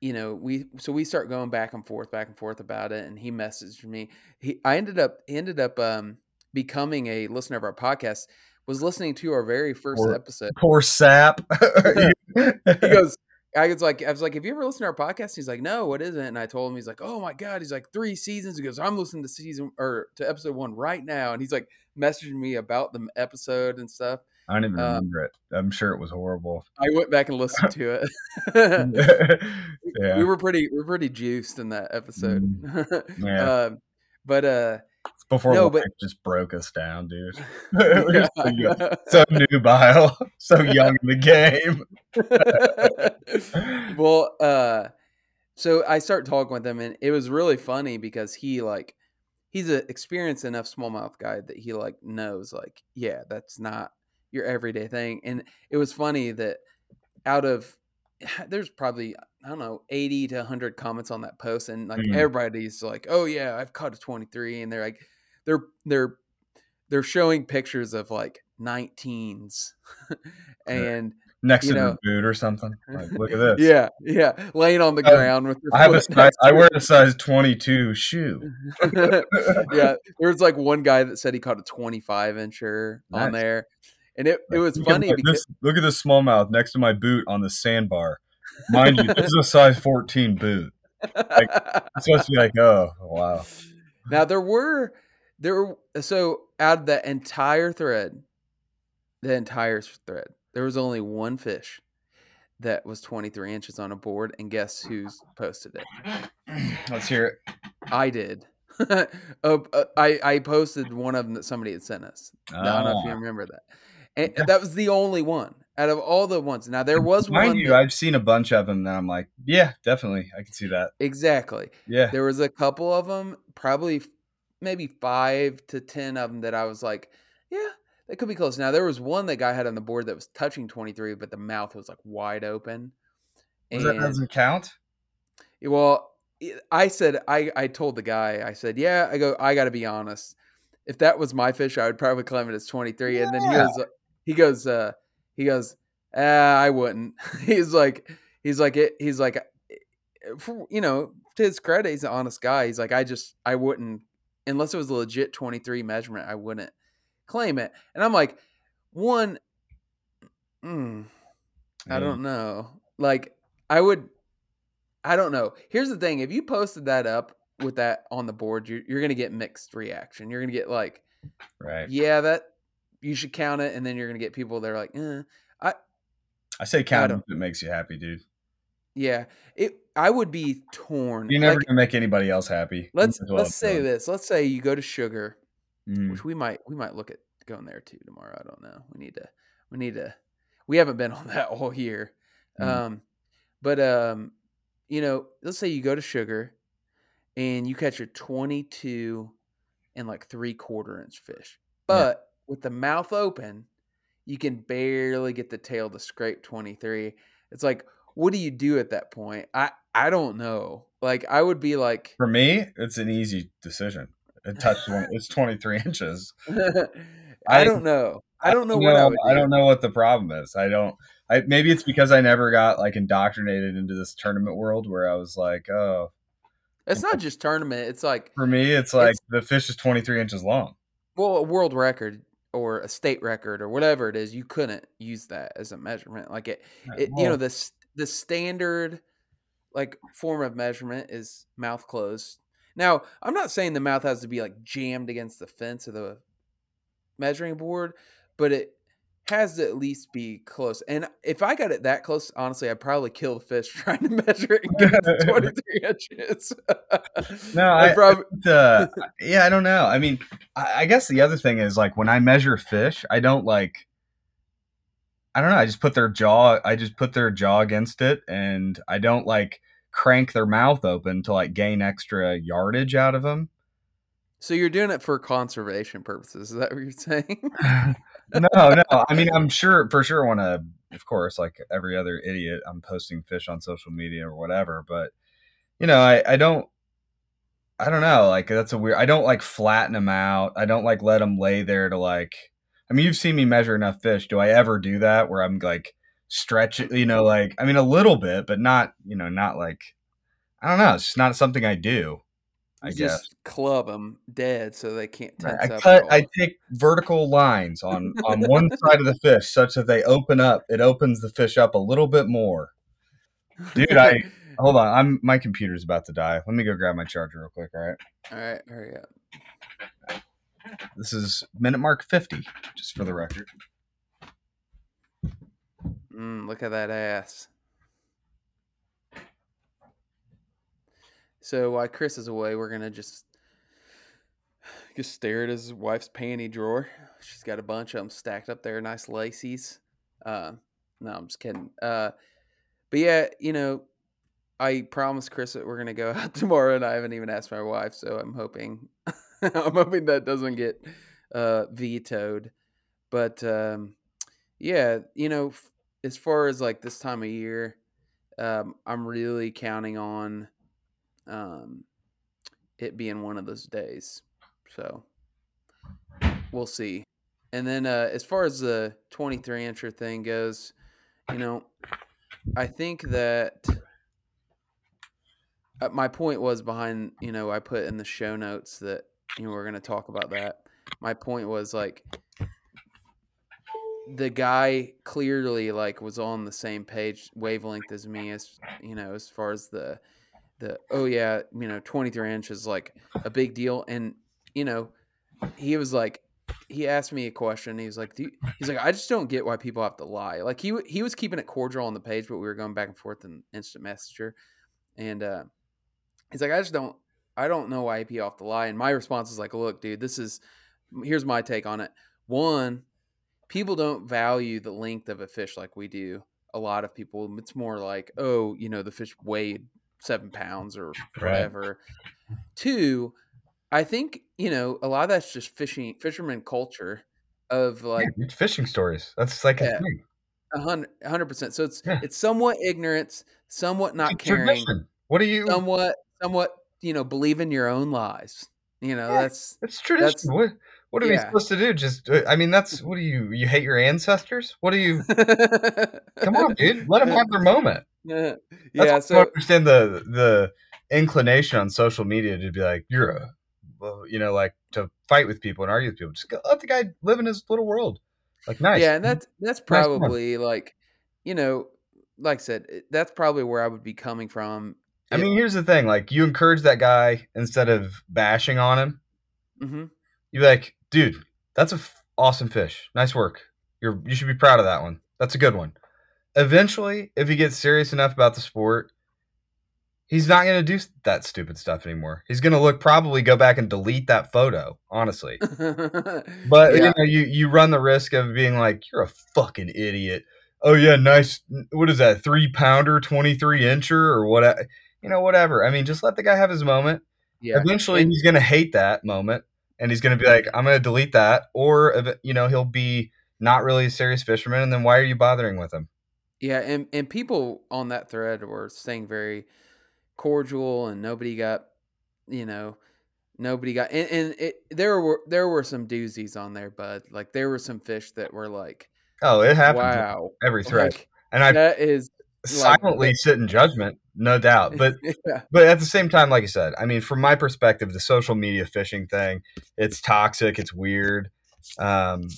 you know we so we start going back and forth, back and forth about it, and he messaged me. He I ended up he ended up um, becoming a listener of our podcast. Was listening to our very first Poor- episode. Poor sap. *laughs* *laughs* He goes. I was like, I was like, have you ever listened to our podcast? He's like, no, what is it? And I told him, he's like, oh my god, he's like three seasons. He goes, I'm listening to season or to episode one right now, and he's like messaging me about the episode and stuff. I don't even Um, remember it. I'm sure it was horrible. I went back and listened to it. *laughs* *laughs* yeah. we were pretty we were pretty juiced in that episode. *laughs* yeah. um, but uh before no, but- just broke us down, dude. *laughs* *laughs* Yeah. so, so nubile, so young in the game. *laughs* well, uh so I start talking with him and it was really funny because he like he's an experienced enough smallmouth guy that he like knows like yeah, that's not your everyday thing. And it was funny that out of there's probably I don't know 80 to 100 comments on that post and like Mhm. everybody's like, "Oh yeah, I've caught a 23." And they're like they're they're they're showing pictures of like 19s. *laughs* and Next to know. the boot or something. Like, look at *laughs* this. yeah, yeah, laying on the ground with your I have a *laughs* size, I wear a size 22 shoe. yeah, there was like one guy that said he caught a 25 incher on there. And it, it was Look funny my- because this, look at this smallmouth next to my boot on the sandbar. Mind you, this is a size 14 boot. It's supposed to be like, oh, wow. now there were there were, so out of the entire thread, the entire thread, there was only one fish that was 23 inches on a board, and guess who's posted it? *clears throat* Let's hear it. I did. uh, *laughs* uh, I I posted one of them that somebody had sent us. I don't know if you Ah. remember that. And that was the only one out of all the ones. Now there was Mind one you, that- I've seen a bunch of them that I'm like, yeah, definitely. I can see that. exactly. Yeah. There was a couple of them, probably maybe five to ten of them that I was like, yeah, that could be close. Now there was one that guy had on the board that was touching twenty three, but the mouth was like wide open. Was that doesn't count? Well, i- said I I told the guy I said yeah I go I got to be honest. If that was my fish, I would probably claim it as twenty three. And then he Yeah. Uh he goes uh he goes ah I wouldn't. *laughs* he's like he's like it he's like eh, for, you know to his credit he's an honest guy. He's like I just I wouldn't unless it was a legit twenty three measurement I wouldn't claim it. And I'm like one. Mm, I don't know. Like I would I don't know. Here's the thing, if you posted that up with that on the board, you're you're going to get mixed reaction. You're going to get like, Right. yeah, that you should count it and then you're going to get people that are like, eh. I say count don't- if it makes you happy, dude. yeah. It I would be torn. You're never Like, gonna make anybody else happy. let's well let's say this. Let's say you go to Sugar, Mm. which we might we might look at going there too tomorrow. I don't know. We need to we need to we haven't been *laughs* on that all year. Mm. Um but um you know, let's say you go to Sugar and you catch a 22 and like 3 quarter inch fish. But with the mouth open, you can barely get the tail to scrape 23. It's like what do you do at that point? I I don't know. Like I would be like For me, it's an easy decision. It touched one. *laughs* It's 23 inches. *laughs* I, I- don't know. I don't know what I would do. I don't know what the problem is. I don't. I maybe it's because I never got like indoctrinated into this tournament world where I was like, oh, It's not just tournament. It's like for me, it's like It's- the fish is 23 inches long. well, a world record or a state record or whatever it is. You couldn't use that as a measurement. Like it, it you know, the the standard like form of measurement is mouth closed. Now, I'm not saying the mouth has to be like jammed against the fence of the measuring board, but it has to at least be close. And if I got it that close, honestly, I'd probably kill the fish *laughs* trying to measure it and get it to *laughs* 23 inches. No, *laughs* I'd I- probably, uh, yeah, I don't know. I mean, I, I guess the other thing is like when I measure fish, I don't like. I don't know. I just put their jaw. I just put their jaw against it, and I don't like crank their mouth open to like gain extra yardage out of them. so you're doing it for conservation purposes. Is that what you're saying? No, no. I mean, I'm sure for sure want to, of course, like every other idiot, I'm posting fish on social media or whatever. But you know, I, I don't. I don't know. Like that's a weird. I don't like flatten them out. I don't like let them lay there to like. I mean, you've seen me measure enough fish. Do I ever do that where I'm like stretch it? You know, like I mean, a little bit, but not. You know, not like. I don't know. It's not something I do. I You guess. just club them dead so they can't tense I up. cut. I take vertical lines on on one *laughs* side of the fish, such that they open up. It opens the fish up a little bit more. Dude, I *laughs* hold on. I'm my computer's about to die. Let me go grab my charger real quick. All right. all right, hurry up. This is minute mark fifty, just for the record. Mm, look at that ass. So while Chris is away, we're gonna just just stare at his wife's panty drawer. She's got a bunch of them stacked up there, nice lacies. Uh, no, I'm just kidding. Uh, but yeah, you know, I promised Chris that we're gonna go *laughs* out tomorrow, and I haven't even asked my wife, so I'm hoping *laughs* I'm hoping that doesn't get uh, vetoed. But um, yeah, you know, f- as far as like this time of year, um, I'm really counting on um, it being one of those days. So we'll see. And then uh, as far as the 23 incher thing goes, you know, I think that uh, my point was behind, you know, I put in the show notes that, you know, we're going to talk about that. My point was like, the guy clearly like was on the same page wavelength as me as you know as far as the the oh yeah you know 23 inch is like a big deal. And you know he was like he asked me a question. He was like you, he's like i just don't get why people have to lie. Like he he was keeping it cordial on the page but we were going back and forth in instant messenger. And uh he's like i just don't i don't know why people have to lie. And my response is like look dude this is here's my take on it. One people don't value the length of a fish like we do. A lot of people, it's more like, oh, you know, the fish weighed seven pounds or *laughs* Right. whatever. Two, I think you know a lot of that's just fishing fisherman culture of like Yeah, fishing stories. That's like Yeah. a hundred percent. So it's Yeah. it's somewhat ignorance, somewhat not It's caring, tradition. What are you? somewhat somewhat you know believe in your own lies. You know that's It's tradition. that's- what are we supposed to do? Just uh, I mean, that's what do you? You hate your ancestors? What do you? *laughs* Come on, dude. Let them have their moment. Yeah, yeah. why I So understand the the inclination on social media to be like you're a, you know, like to fight with people and argue with people. Just go, let the guy live in his little world. Like nice. Yeah, and that's that's Nice probably like, you know, like I said, that's probably where I would be coming from. I mean, here's the thing: like, you encourage that guy instead of bashing on him. hmm You're like, dude, that's a f- awesome fish. Nice work. You're you should be proud of that one. That's a good one. Eventually, if he gets serious enough about the sport, he's not going to do that stupid stuff anymore. He's going to look probably go back and delete that photo, honestly. *laughs* But you know, you you run the risk of being like, you're a fucking idiot. Oh yeah, nice. What is that? Three pounder, twenty three incher, or what? You know, whatever. I mean, just let the guy have his moment. yeah, Eventually, he's gonna hate that moment, and he's gonna be like, I'm gonna delete that, or you know, he'll be not really a serious fisherman, and then why are you bothering with him? yeah, and and people on that thread were staying very cordial, and nobody got, you know, nobody got, and, and it there were there were some doozies on there, bud. Like there were some fish that were like, Oh, it happens with wow, every thread, like and I that is silently the- sit in judgment, no doubt, but *laughs* yeah, but at the same time, like I said, I mean, from my perspective, the social media fishing thing, it's toxic, it's weird. Um,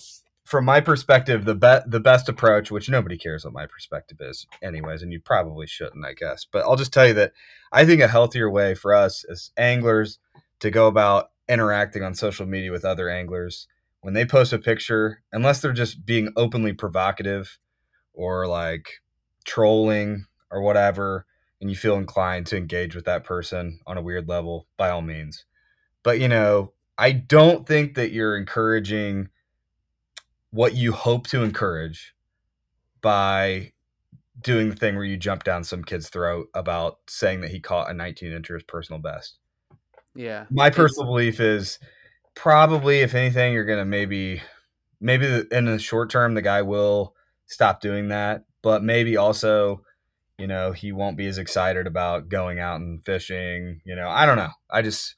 from my perspective, the be- the best approach, which nobody cares what my perspective is, anyways, and you probably shouldn't, I guess. But I'll just tell you that I think a healthier way for us as anglers to go about interacting on social media with other anglers when they post a picture, unless they're just being openly provocative or like trolling or whatever, and you feel inclined to engage with that person on a weird level, by all means. But you know, I don't think that you're encouraging what you hope to encourage by doing the thing where you jump down some kid's throat about saying that he caught a 19 incher as personal best. yeah. My personal belief is probably, if anything, you're gonna maybe, maybe in the short term, the guy will stop doing that, but maybe also, you know, he won't be as excited about going out and fishing. You know, I don't know. I just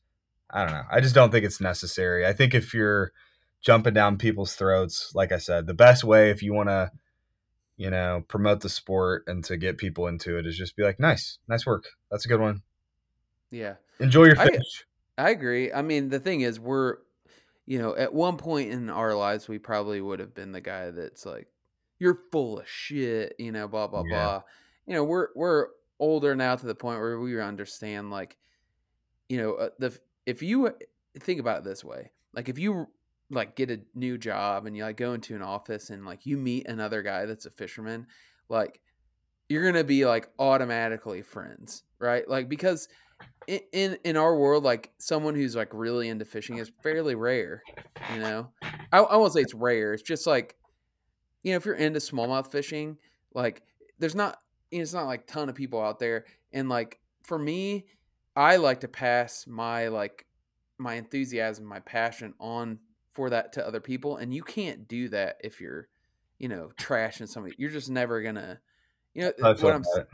I don't know. I just don't think it's necessary. I think if you're jumping down people's throats, like I said, the best way if you want to, you know, promote the sport and to get people into it is just be like, nice, nice work. That's a good one. Yeah. Enjoy your I- fish. I agree. I mean, the thing is, we're, you know, at one point in our lives, we probably would have been the guy that's like, "You're full of shit," you know, blah blah Yeah. blah. You know, we're we're older now to the point where we understand, like, you know, uh, the if you think about it this way, like, if you like get a new job and you like go into an office and like you meet another guy that's a fisherman, like, you're gonna be like automatically friends, right? Like because in, in in our world, like someone who's like really into fishing is fairly rare. You know, I, I won't say it's rare. It's just like, you know, if you're into smallmouth fishing, like there's not, you know, it's not like ton of people out there. And like for me, I like to pass my like my enthusiasm, my passion on for that to other people, and you can't do that if you're, you know, trashing somebody. You're just never gonna, you know, feel what I'm that.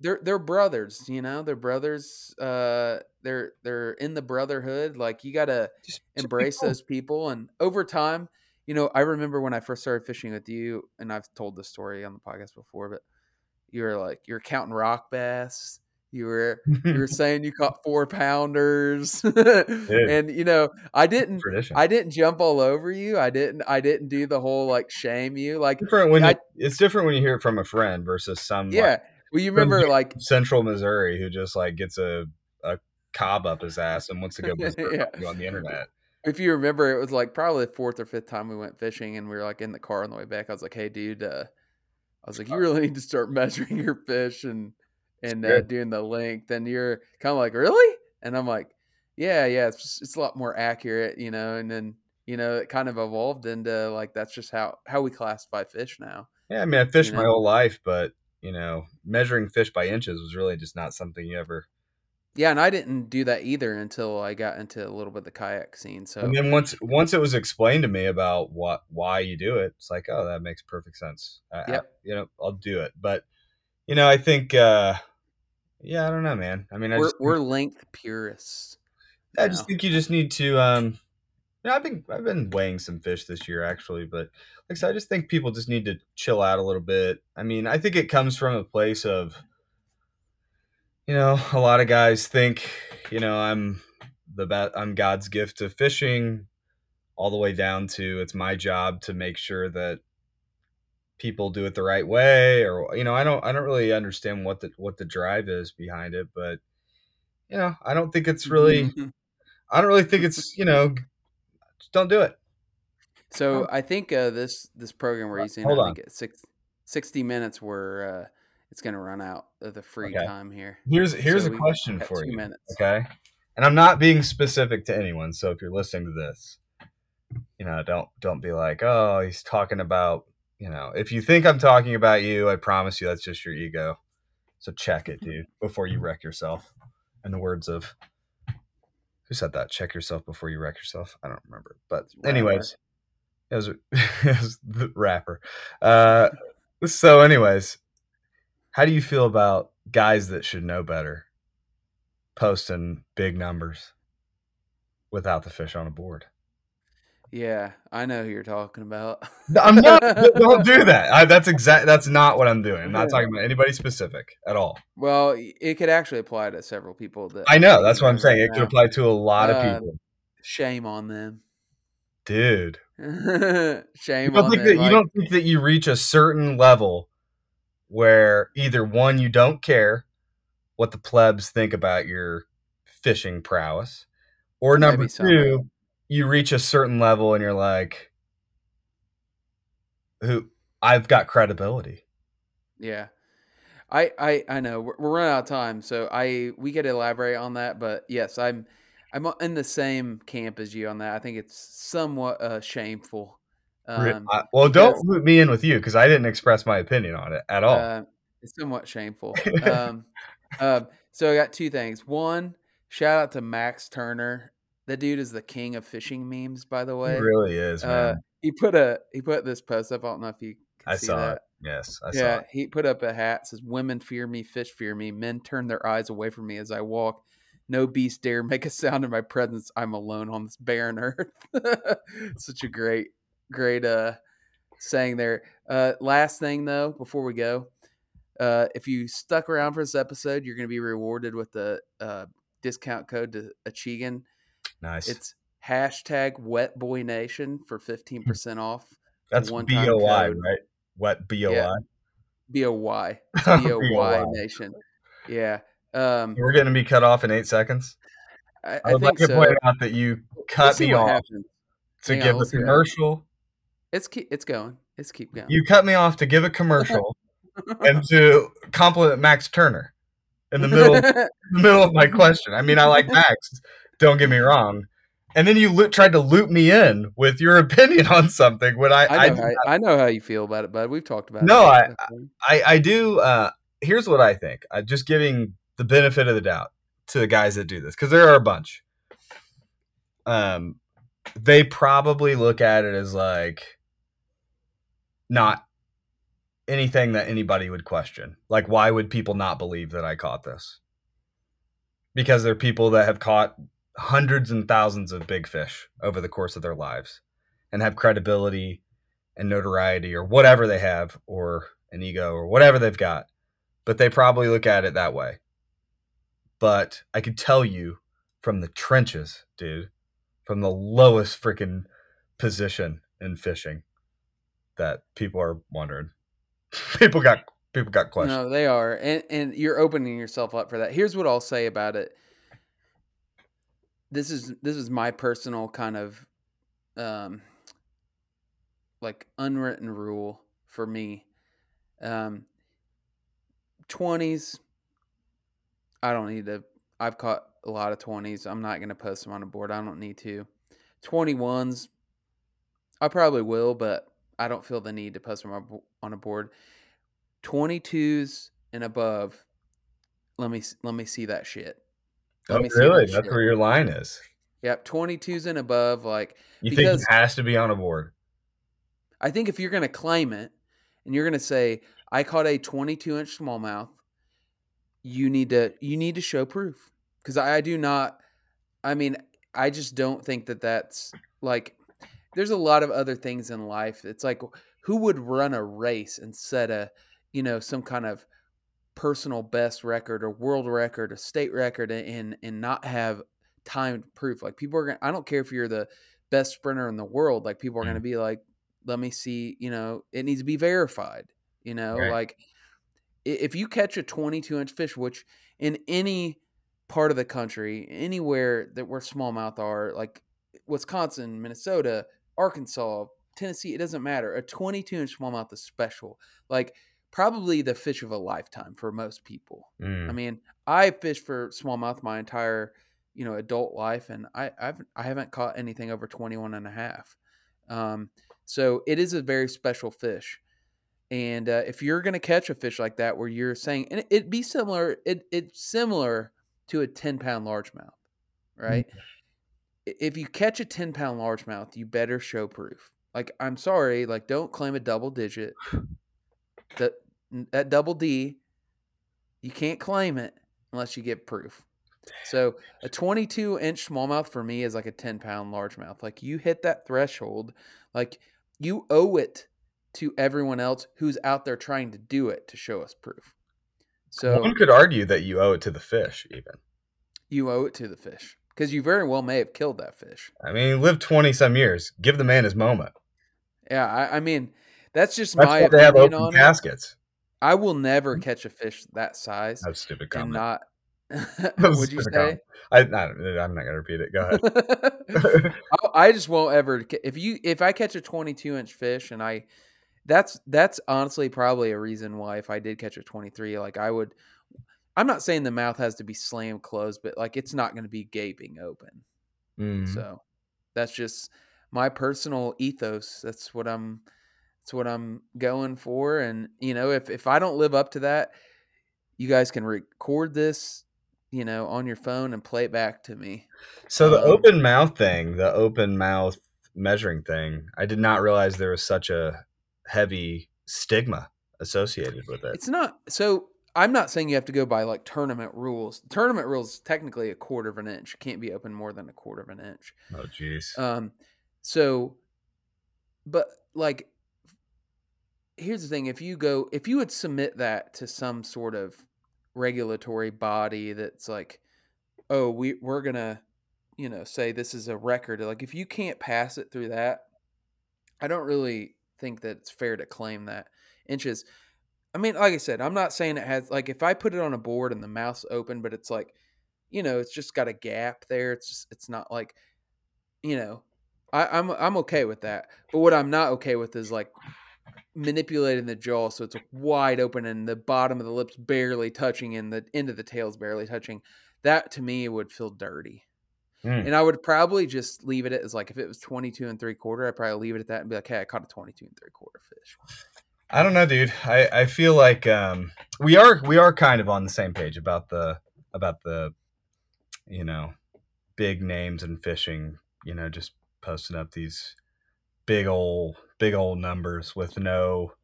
they're they're brothers, you know. They're brothers. Uh, they're they're in the brotherhood. Like you gotta Just- embrace cool. those people, and over time, you know. I remember when I first started fishing with you, and I've told this story on the podcast before, but you were like you were counting rock bass. You were you were *laughs* saying you caught four pounders, *laughs* and you know I didn't tradition. I didn't jump all over you. I didn't I didn't do the whole like shame you like different when I- you, it's different when you hear it from a friend versus some like, yeah. Well, you remember like central Missouri who just like gets a a cob up his ass and wants to go *laughs* Yeah. on the internet. If you remember, it was like probably the fourth or fifth time we went fishing, and we were like in the car on the way back. I was like, "Hey, dude," uh, I was like, "You really *laughs* need to start measuring your fish and and uh, doing the length." And you're kind of like, "Really?" And I'm like, "Yeah, yeah, it's just, it's a lot more accurate, you know." And then you know, it kind of evolved into like that's just how how we classify fish now. Yeah, I mean, I fished You my whole life, but you know, measuring fish by inches was really just not something you ever. Yeah, and I didn't do that either until I got into a little bit of the kayak scene. So And then once once it was explained to me about what why you do it, it's like, oh, that makes perfect sense. I, I- Yep. you know, I'll do it. But you know, I think, uh yeah, I don't know, man. I mean, I we're just, we're length purists. I just think you just need to. um you know, I've been I've been weighing some fish this year actually, but like I said, I just think people just need to chill out a little bit. I mean, I think it comes from a place of, you know, a lot of guys think, you know, I'm the best, I'm God's gift to fishing, all the way down to it's my job to make sure that people do it the right way, or you know, I don't I don't really understand what the what the drive is behind it, but you know, I don't think it's really Mhm. I don't really think it's you know, just don't do it. So I think uh, this this program we're using, hold I on. think it's six, 60 minutes where uh, it's going to run out of the free Okay. time here. Here's here's So a question for two you. minutes. Okay. And I'm not being specific to anyone, so if you're listening to this, you know, don't don't be like, oh, he's talking about, you know, if you think I'm talking about you, I promise you that's just your ego. So check it, dude, before you wreck yourself. In the words of who said that? Check yourself before you wreck yourself. I don't remember. But anyways, it was, *laughs* it was the rapper. Uh so anyways, how do you feel about guys that should know better posting big numbers without the fish on a board? Yeah, I know who you're talking about. I'm not. *laughs* don't do that. I, that's exact. That's not what I'm doing. I'm not talking about anybody specific at all. Well, it could actually apply to several people. That I know. That's what I'm saying. right It could apply to a lot of Uh, people, Shame on them. dude. *laughs* Shame You don't think them. that you like- don't think that you reach a certain level where either one you don't care what the plebs think about your fishing prowess, or number two, you reach a certain level and you're like, "Who? I've got credibility." Yeah. I, I, I know we're, we're running out of time, so I we could elaborate on that, but yes, I'm I'm in the same camp as you on that. I think it's somewhat uh, shameful. Um, well, don't loop me in with you because I didn't express my opinion on it at all. Uh, it's somewhat shameful. *laughs* um, um, so I got two things. One, shout out to Max Turner. That dude is the king of fishing memes, by the way. it really is, man. Uh, he put a he put this post up. I don't know if you can I see saw that. it. Yes, I saw yeah, it. he put up a hat says "Women fear me, fish fear me, men turn their eyes away from me as I walk. No beast dare make a sound in my presence. I'm alone on this barren earth. *laughs* Such a great, great uh saying there. Uh last thing though, before we go, uh if you stuck around for this episode, you're gonna be rewarded with the uh discount code to Achigan. Nice. It's hashtag wet boy nation for 15% off. That's one B time code. right? What B O Yeah. Y? B O Y. *laughs* B O Y B-O-Y. nation. Yeah. Um We're going to be cut off in eight seconds. I, I I would like think to so. point out that you cut me off happens. to Hang give we'll a commercial. It's keep it's going. It's keep going. You cut me off to give a commercial *laughs* and to compliment Max Turner in the middle *laughs* the middle of my question. I mean, I like Max. Don't get me wrong. And then you lo- tried to loop me in with your *laughs* opinion on something when I I I, know, how, I know how you feel about it, bud. We've talked about No, it. I- I, I do. Uh, here's what I think. I just giving the benefit of the doubt to the guys that do this because there are a bunch. Um, they probably look at it as like not anything that anybody would question. Like, why would people not believe that I caught this? Because they're people that have caught hundreds and thousands of big fish over the course of their lives and have credibility and notoriety or whatever they have or an ego or whatever they've got but they probably look at it that way but i could tell you from the trenches dude from the lowest freaking position in fishing that people are wondering *laughs* people got people got questions No, they are, and and you're opening yourself up for that. Here's what I'll say about it. This is this is my personal kind of, um, like unwritten rule for me. Um, twenties. I don't need to. I've caught a lot of twenties. I'm not going to post them on a board. I don't need to. Twenty ones. I probably will, but I don't feel the need to post them on a on a board. 22s and above let me let me see that shit. Let oh really? that that's shit. where your line is. Yep 22s and above like you think it has to be on a board? I think if you're going to claim it and you're going to say i caught a 22 inch smallmouth you need to you need to show proof. Because I, I do not i mean i just don't think that that's like there's a lot of other things in life it's like who would run a race and set a you know some kind of personal best record or world record or state record and and not have timed proof like people are gonna i don't care if you're the best sprinter in the world like people are gonna mm-hmm. be like let me see you know it needs to be verified you know Right. like if you catch a 22 inch fish which in any part of the country anywhere that where smallmouth are like wisconsin minnesota arkansas tennessee it doesn't matter a 22 inch smallmouth is special like probably the fish of a lifetime for most people Mm. I mean, I fished for smallmouth my entire, you know, adult life and I I've I haven't caught anything over 21 and a half. Um, so it is a very special fish. And uh, if you're going to catch a fish like that where you're saying and it, it'd be similar it it's similar to a 10 pound largemouth, right? I- If you catch a 10 pound largemouth, you better show proof. Like I'm sorry, like don't claim a double digit. That that double D you can't claim it unless you get proof. So a 22 inch smallmouth for me is like a 10 pound largemouth. Like you hit that threshold, like you owe it to everyone else who's out there trying to do it to show us proof. So one could argue that you owe it to the fish even you owe it to the fish because you very well may have killed that fish. i mean lived 20 some years give the man his moment Yeah, I, I mean that's just that's my why they have opinion open on it. caskets I will never mm-hmm. catch a fish that size that's stupid comment not. *laughs* *laughs* Would you say? I, I'm not gonna repeat it. Go ahead. *laughs* I I just won't ever. If you if I catch a 22 inch fish and I, that's that's honestly probably a reason why if I did catch a 23, like I would. I'm not saying the mouth has to be slammed closed, but like it's not going to be gaping open. Mm. So that's just my personal ethos. That's what I'm. That's what I'm going for. And you know, if if I don't live up to that, you guys can record this, you know, on your phone and play it back to me. So the Um, open mouth thing, the open mouth measuring thing, I did not realize there was such a heavy stigma associated with it. It's not so I'm not saying you have to go by like tournament rules. Tournament rules technically a quarter of an inch. Can't be open more than a quarter of an inch. Oh, jeez. Um, so, but like, here's the thing: if you go, if you would submit that to some sort of regulatory body that's like, oh, we we're gonna, you know, say this is a record. Like, if you can't pass it through that, I don't really think that it's fair to claim that inches. I mean, like I said, I'm not saying it has like if I put it on a board and the mouth's open, but it's like, you know, it's just got a gap there. It's just it's not like, you know, I, I'm I'm okay with that. But what I'm not okay with is like manipulating the jaw so it's wide open and the bottom of the lips barely touching and the end of the tail's barely touching. That to me would feel dirty. Mm. And I would probably just leave it as like if it was 22 and three quarter, I'd probably leave it at that and be like, hey, I caught a 22 and three quarter fish. I don't know, dude. I, I feel like um, we are we are kind of on the same page about the about the you know big names and fishing. You know, just posting up these big old big old numbers with no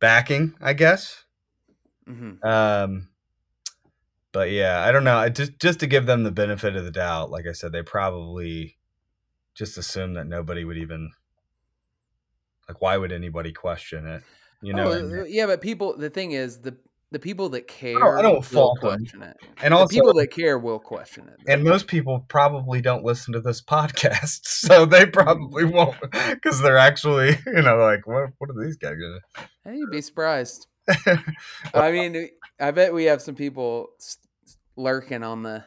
backing. I guess. Mm-hmm. Um, but yeah, I don't know. I just just to give them the benefit of the doubt, like I said, they probably just assume that nobody would even like. Why would anybody question it? You oh, know, oh, yeah, but people. The thing is, the the people that care don't- I don't will fault them. it. and The also people that care will question it. and most people probably don't listen to this podcast, *laughs* so they probably won't because they're actually, you know, like what what are these guys gonna? Hey, you'd be surprised. *laughs* I mean, I bet we have some people lurking on the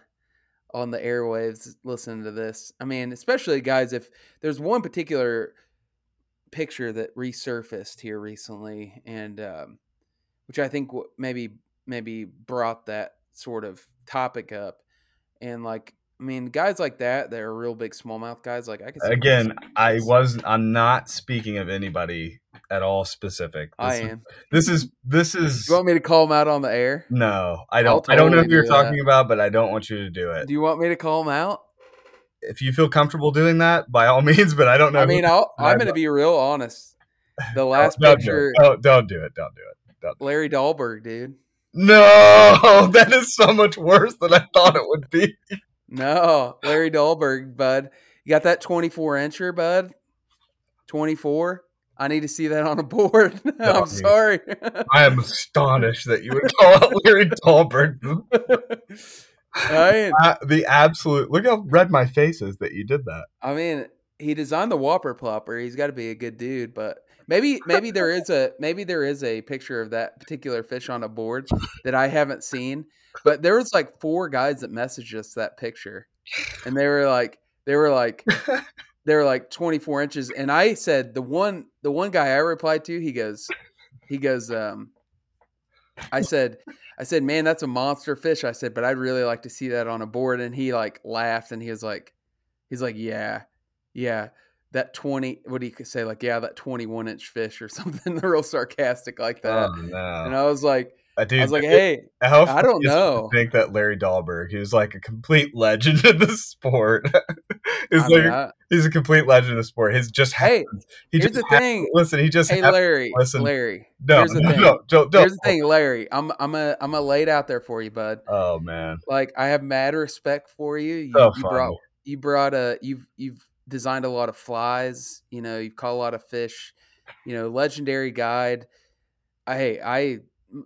on the airwaves listening to this. I mean, especially guys, if there's one particular picture that resurfaced here recently, and um, which I think maybe maybe brought that sort of topic up, and like. I mean, guys like that, that are real big smallmouth guys. Like I can Again, I was I'm not speaking of anybody at all specific. This I is, am. This is this is You want me to call him out on the air? no. I don't. I don't know totally who you're do that. talking about, but I don't want you to do it. Do you want me to call him out? If you feel comfortable doing that, by all *laughs* means. But I don't know. I mean, I *laughs* I'm going to be real honest. The *laughs* last don't, picture, oh, Do it. Don't, do it. Don't do it. Don't. Larry Dahlberg, dude. No, that is so much worse than I thought it would be. No, Larry Dahlberg, bud. You got that 24 incher, bud? 24? I need to see that on a board. No, I'm sorry. I am astonished that you would call out Larry Dahlberg. Uh, the absolute look how red my face is that you did that. I mean, he designed the Whopper Plopper. He's got to be a good dude, but maybe maybe there is a maybe there is a picture of that particular fish on a board that I haven't seen. But there was like four guys that messaged us that picture, and they were like they were like they were like 24 inches, and I said the one the one guy I replied to he goes he goes um I said I said man that's a monster fish I said but I'd really like to see that on a board and he like laughed and he was like he's like yeah yeah that 20 what do you say like yeah that 21 inch fish or *laughs* something real sarcastic like that Oh no, and I was like Uh, dude, I was like hey I don't funny is it to know. Think that Larry Dahlberg, he was like a complete legend *laughs* in the sport. He's I like I- he's a complete legend of sport. He's just hey happens- he here's just the thing Listen, he just hey Larry listen, Larry no, here's the no, thing. no, don't, don't. here's the thing Larry I'm I'm a I'm a laid out there for you bud Oh man, like I have mad respect for you. You, so you brought you brought a you've you've designed a lot of flies. You know, you've caught a lot of fish. You know, legendary guide. I hey, I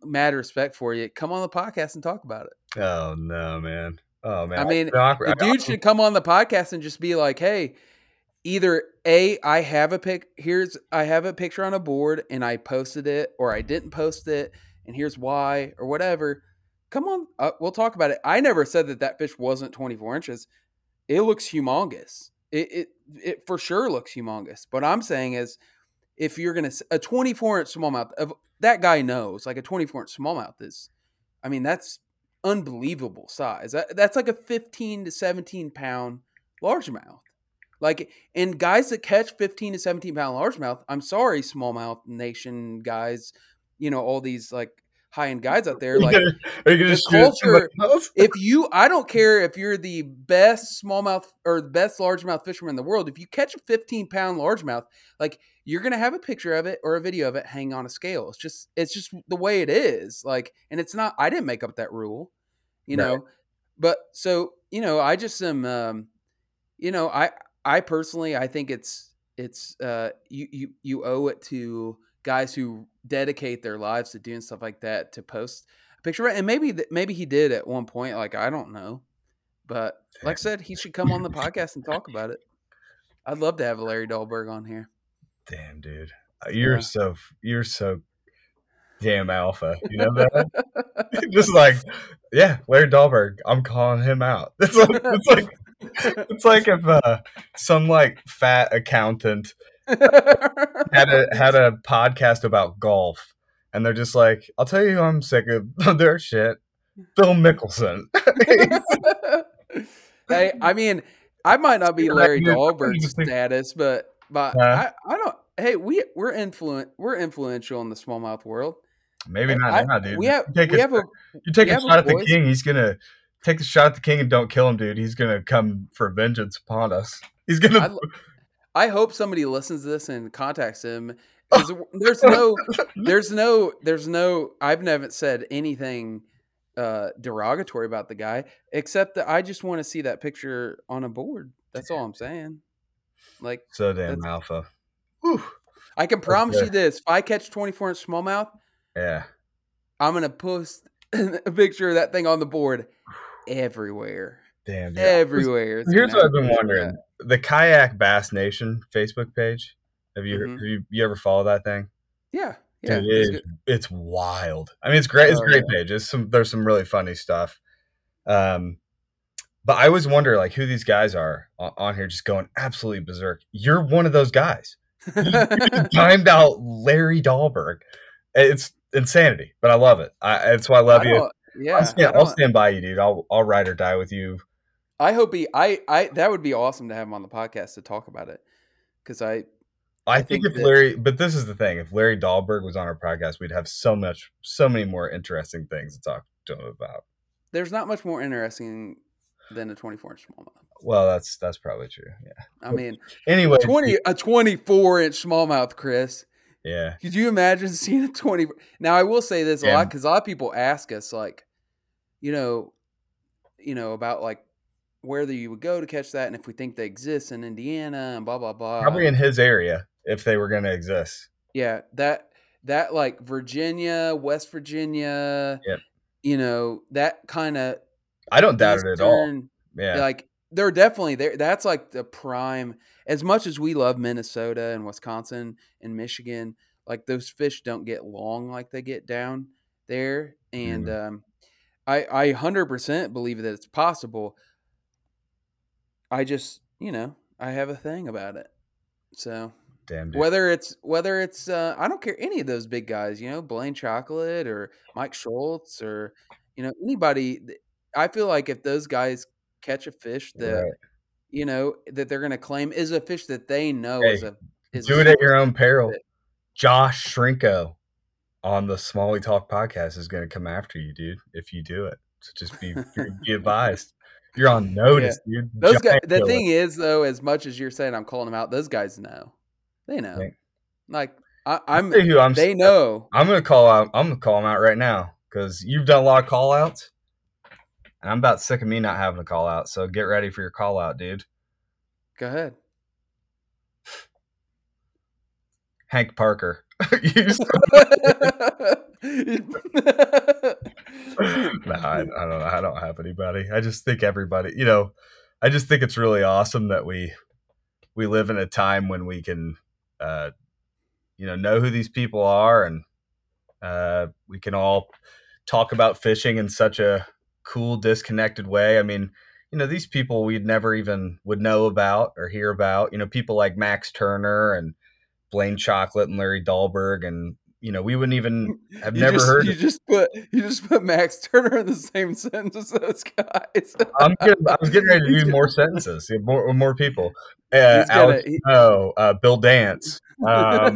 mad respect for you. Come on the podcast and talk about it. Oh no, man. Oh man. I mean. The I- dude should come on the podcast and just be like, hey. Either a, I have a pic. Here's I have a picture on a board and I posted it, or I didn't post it, and here's why, or whatever. Come on, uh, we'll talk about it. I never said that that fish wasn't 24 inches. It looks humongous. It it it for sure looks humongous. But I'm saying is, if you're gonna a 24 inch smallmouth, of that guy knows like a 24 inch smallmouth is, I mean that's unbelievable size. That, that's like a 15 to 17 pound largemouth. Like, and guys that catch 15 to 17 pound largemouth, I'm sorry, smallmouth nation guys, you know, all these like high end guys out there. *laughs* Like are you the shoot at somebody else? if you I don't care if you're the best smallmouth or the best largemouth fisherman in the world, if you catch a 15 pound largemouth, like you're gonna have a picture of it or a video of it hang on a scale. It's just it's just the way it is. Like, and it's not I didn't make up that rule, you Right. know. But so, you know, I just am um, you know, I I personally I think it's it's uh you you you owe it to guys who dedicate their lives to doing stuff like that to post a picture of it. and maybe th- maybe he did at one point like I don't know but like I said he should come on the podcast and talk about it I'd love to have Larry Dahlberg on here Damn, dude, Uh, you're Yeah. so you're so damn alpha. You know that? *laughs* Just like, yeah, Larry Dahlberg. I'm calling him out. *laughs* It's like it's like it's like if uh, some like fat accountant had a had a podcast about golf, and they're just like, "I'll tell you, who I'm sick of *laughs* their shit." Phil Mickelson. *laughs* hey I mean I might not be Larry Dahlberg's status but but Huh? I, I don't hey we we're influent we're influential in the smallmouth world Maybe not I- now, dude. we have you take, we a, have a you take a shot at the king. He's gonna take a shot at the king and don't kill him, dude. He's gonna come for vengeance upon us. He's gonna. *laughs* I hope somebody listens to this and contacts him. *laughs* There's no, *laughs* there's no, there's no. I've never said anything uh, derogatory about the guy, except that I just want to see that picture on a board. That's all I'm saying. Like so damn alpha. Whew. I can promise you this: if I catch 24 inch smallmouth, Yeah. I'm gonna post *laughs* a picture of that thing on the board *sighs* everywhere, Damn. Dude. everywhere. Here's what I've been have a picture of wondering: the Kayak Bass Nation Facebook page. Have you Mhm. have you, you ever follow that thing? Yeah, yeah. Dude, it's it it's wild. I mean, it's great. It's a Oh, great page. It's some there's some really funny stuff. Um, but I always wonder like who these guys are on, on here, just going absolutely berserk. You're one of those guys. *laughs* Timed out Larry Dahlberg. It's insanity, but I love it. I, that's why I love I you. Yeah, I'll, stand, I'll stand by you, dude. I'll I'll ride or die with you. I hope he. I. I. That would be awesome to have him on the podcast to talk about it. Because I. I, I think, think if that- Larry, but this is the thing: if Larry Dahlberg was on our podcast, we'd have so much, so many more interesting things to talk to him about. There's not much more interesting than a 24 inch smallmouth. Well, that's that's probably true. Yeah. I mean, Anyway, 20 a 24 inch smallmouth, Chris. yeah, Could you imagine *laughs* seeing a 20? Now I will say this a Yeah. lot because a lot of people ask us like, you know, you know about like whether you would go to catch that and if we think they exist in Indiana and blah blah blah. probably in his area if they were going to exist. Yeah, that that like Virginia, West Virginia, Yep. you know, that kind of I don't doubt it at all. Yeah, Like they're definitely there. That's like the prime. As much as we love Minnesota and Wisconsin and Michigan, like those fish don't get long like they get down there. And Mm-hmm. um, I I hundred percent believe that it's possible. I just you know I have a thing about it. So damn. Whether it's whether it's uh, I don't care any of those big guys, you know, Blane Chocklett or Mike Schultz or you know anybody. I feel like if those guys catch a fish that Right. you know that they're going to claim is a fish that they know Hey, is a is Do a it at your own peril. fit. Josh Shrinko on the Smalley Talk podcast is going to come after you, dude. If you do it, so just be be advised. You're on notice, dude. Those guys. The killer. thing is, though, as much as you're saying I'm calling them out, those guys know. They know. Right. Like I, I'm. Tell who I'm They know. I'm gonna call out. I'm gonna call them out right now because you've done a lot of call outs. And I'm about sick of me not having a call out. So get ready for your call out, dude. Go ahead. Hank Parker. *laughs* *laughs* *laughs* *laughs* No, I, I don't. I don't have anybody. I just think everybody. You know, I just think it's really awesome that we we live in a time when we can, uh, you know, know who these people are, and uh, we can all talk about fishing in such a cool, disconnected way. I mean, you know, these people we'd never even would know about or hear about. You know, people like Max Turner and Blane Chocklett and Larry Dahlberg and you know, we wouldn't even *laughs* have You never just, heard. You just put you just put Max Turner in the same *laughs* sentence as those guys. I'm getting, I was getting ready to *laughs* do more sentences, yeah, more more people. Uh, Alex he- Snow, uh, Bill Dance, um,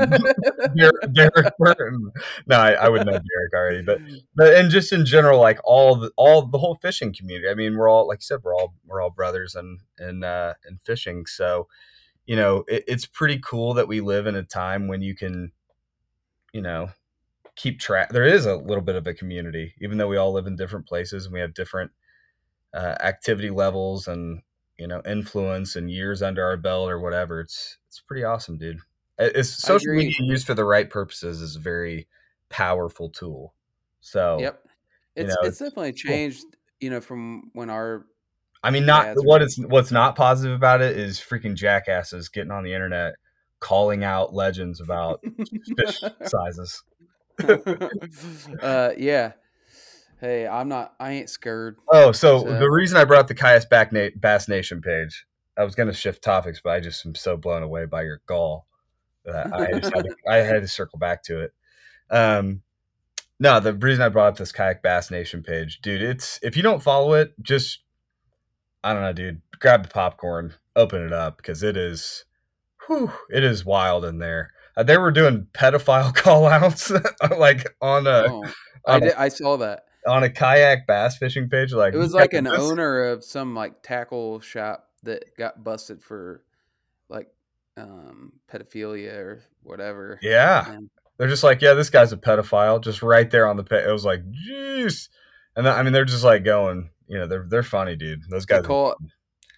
Derek, Derek Burton. No, I, I would know Derek already, but but and just in general, like all the all the whole fishing community. I mean, we're all like you said, we're all we're all brothers and and uh, and fishing. So, you know, it, it's pretty cool that we live in a time when you can, you know, keep track. There is a little bit of a community, even though we all live in different places and we have different uh, activity levels and you know influence and years under our belt or whatever. It's it's pretty awesome, dude. It's social media used for the right purposes is a very powerful tool. So Yep. It's know, it's definitely cool. changed, you know, from when our I mean, not what were- what's not positive about it is freaking jackasses getting on the internet calling out legends about fish *laughs* sizes. *laughs* uh yeah. Hey, I'm not I ain't scared. Oh, so So- the reason I brought the Kayak Bass Na- Bass Nation page, I was going to shift topics, but I just am so blown away by your gall that I just had to, *laughs* I had to circle back to it. Um, no, the reason I brought up this Kayak Bass Nation page, dude, it's if you don't follow it, just I don't know, dude, grab the popcorn, open it up because it is, whew, it is wild in there. Uh, they were doing pedophile *laughs* call outs like on a Oh, on a, did, I saw that. on a kayak bass fishing page. Like It was like an this?" owner of some like tackle shop that got busted for like um pedophilia or whatever. Yeah. And They're just like, yeah, this guy's a pedophile, just right there on the page. It was like, jeez. And I mean, they're just like going, you know, they're they're funny, dude. Those they guys, call it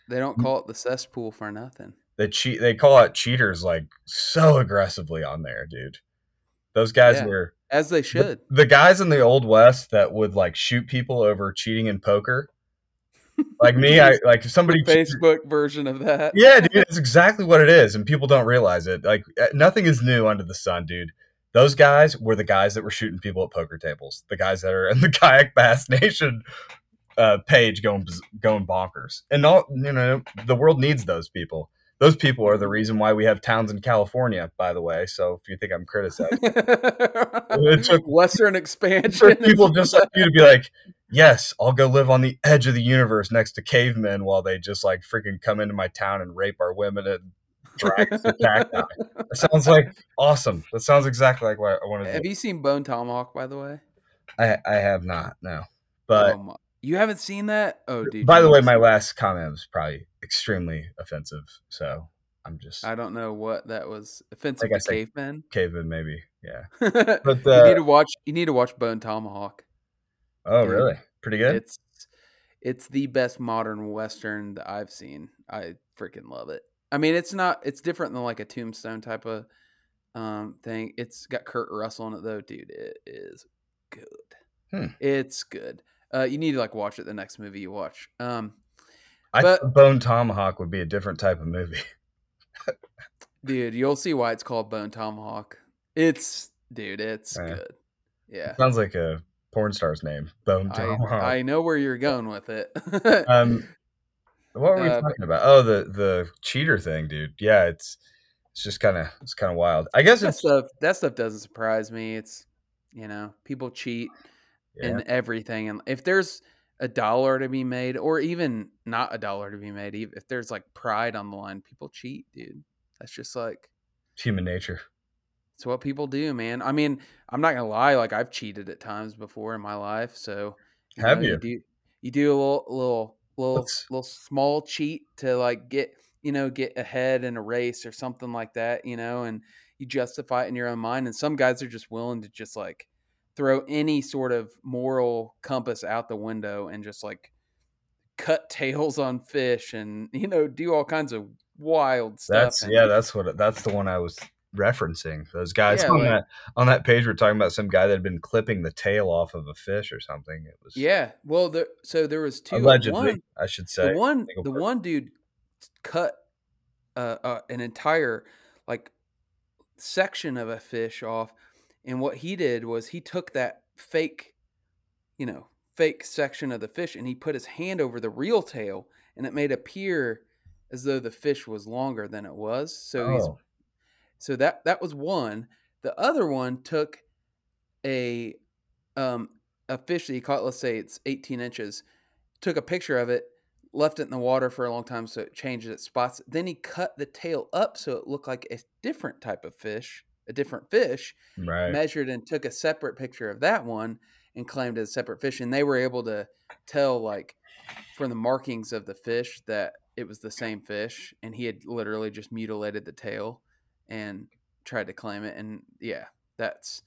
they Mm. don't call it the cesspool for nothing. They cheat. They call out cheaters like so aggressively on there, dude. Those guys Yeah. were As they should. the guys in the old west that would like shoot people over cheating in poker. Like me, I like if *laughs* somebody the cheated- Facebook version of that. Yeah, dude, it's exactly what it is, and people don't realize it. Like uh, nothing is new under the sun, dude. Those guys were the guys that were shooting people at poker tables. The guys that are in the *laughs* kayak bass nation uh, page going going bonkers, and all you know, the world needs those people. Those people are the reason why we have towns in California, by the way. So if you think I'm criticizing, *laughs* it took- Western expansion. people just like you to be like, yes, I'll go live on the edge of the universe next to cavemen while they just like freaking come into my town and rape our women and drag us to cacti. That sounds like awesome. That sounds exactly like what I want to Have do. you seen Bone Tomahawk, by the way? I, I have not, no. But Oh you haven't seen that? Oh, dude. by the way, my last comment was probably extremely offensive. So I'm just I don't know what that was offensive Like I to said, cavemen. caveman, maybe. Yeah. *laughs* But you need uh, to watch. You need to watch Bone Tomahawk. oh, dude, really? Pretty good. It's it's the best modern western that I've seen. I freaking love it. I mean, it's not. It's different than like a Tombstone type of um thing. It's got Kurt Russell in it though, dude. It is good. Hmm. It's good. Uh, you need to like watch it the next movie you watch. Um, I but- thought Bone Tomahawk would be a different type of movie. *laughs* dude, you'll see why it's called Bone Tomahawk. It's dude, it's Yeah. good. Yeah. Sounds like a porn star's name. Bone I, Tomahawk. I know where you're going with it. *laughs* Um, what were we Uh, talking about? Oh, the the cheater thing, dude. Yeah, it's it's just kind of it's kind of wild. I guess that stuff that stuff doesn't surprise me. It's you know, people cheat yeah. in everything and if there's a dollar to be made or even not a dollar to be made, if there's like pride on the line, people cheat, dude. That's just like it's human nature. it's what people do, man. I mean, I'm not gonna lie, like I've cheated at times before in my life, so Have know, you? do you do a little little little Let's- little small cheat to like get you know get ahead in a race or something like that, you know, and you justify it in your own mind. And some guys are just willing to just like throw any sort of moral compass out the window and just like cut *laughs* tails on fish and you know do all kinds of wild stuff. That's and- yeah, that's what that's the one I was referencing. Those guys Yeah, on like- that on that page were talking about some guy that had been clipping the tail off of a fish or something. It was yeah. Well, there, so there was two. allegedly, One, I should say. the one the person. one dude cut uh, uh, an entire like section of a fish off and what he did was he took that fake you know fake section of the fish and he put his hand over the real tail and it made appear as though the fish was longer than it was so he's Oh, so that that was one the other one took a um a fish that he caught. Let's say it's 18 inches. Took a picture of it, left it in the water for a long time, so it changes its spots. Then he cut the tail up so it looked like a different type of fish, a different fish. Right. Measured and took a separate picture of that one and claimed it as a separate fish. And they were able to tell like from the markings of the fish that it was the same fish, and he had literally just mutilated the tail and tried to claim it. And yeah, that's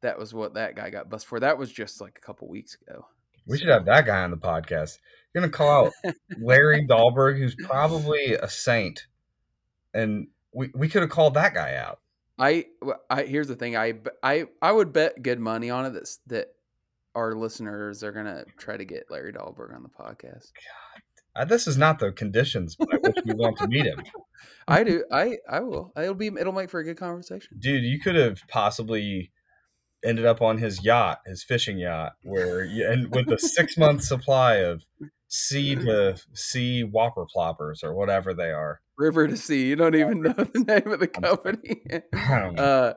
that was what that guy got busted for. That was just like a couple weeks ago. We should have that guy on the podcast. You're gonna call out Larry *laughs* Dahlberg, who's probably a saint, and we, we could have called that guy out. I, I here's the thing. I, I, I would bet good money on it that that our listeners are gonna try to get Larry Dahlberg on the podcast. Uh, this is not the conditions by which we want to meet him, *laughs* I do. I, I will. It'll be. It'll make for a good conversation. dude. You could have possibly ended up on his yacht, his fishing yacht, where you, and with a six month supply of sea to sea whopper ploppers or whatever they are. River to Sea. You don't even know the *laughs* name of the company. *laughs* I don't know. uh,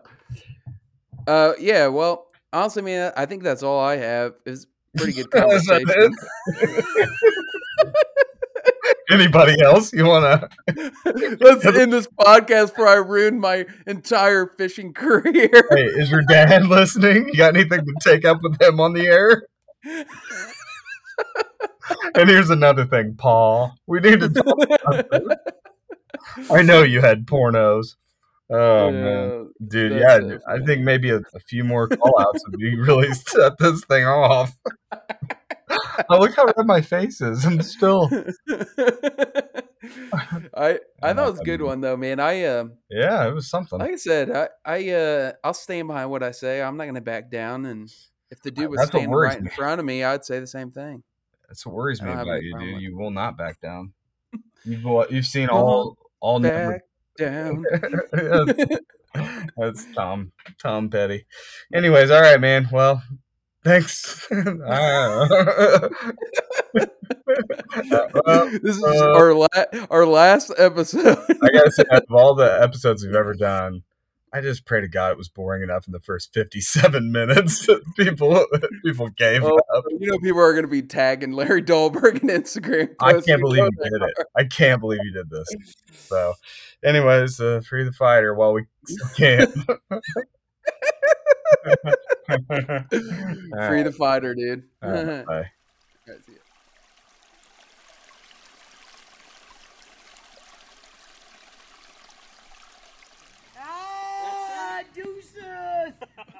uh, yeah. Well, honestly, man, I think that's all I have. Is *laughs* pretty good conversation. Anybody else you want to? Let's end this podcast before I ruin my entire fishing career. Hey, is your dad listening? You got anything to take up with him on the air? And here's another thing, Paul. We need to talk about *laughs* this. I know you had pornos. Oh man, dude, yeah, so I think maybe a, a few more call outs would be *laughs* really set this thing off. oh, look how red my face is. I'm still, *laughs* I I thought it was a good one though, man. I um yeah, it was something. like I said, I I uh I'll stand behind what I say. I'm not gonna back down. And if the dude was That's standing right in front of me, I'd say the same thing. That's what worries me about you, dude. You will not back down. *laughs* You've you've seen all all Back down. *laughs* *laughs* That's Tom. Tom Petty. Anyways, all right, man. Well, thanks. Well, this is uh, our la- our last episode. I gotta say, out of all the episodes we've ever done, I just pray to God it was boring enough in the first fifty-seven *laughs* minutes. that people people gave Oh, up. you know, people are going to be tagging Larry Dahlberg on Instagram. I can't believe you did it. I can't believe you did this. So, anyways, uh, free the fighter while we *laughs* can. *laughs* Free the fighter, dude. Right, bye. All right, see ya. this. *laughs*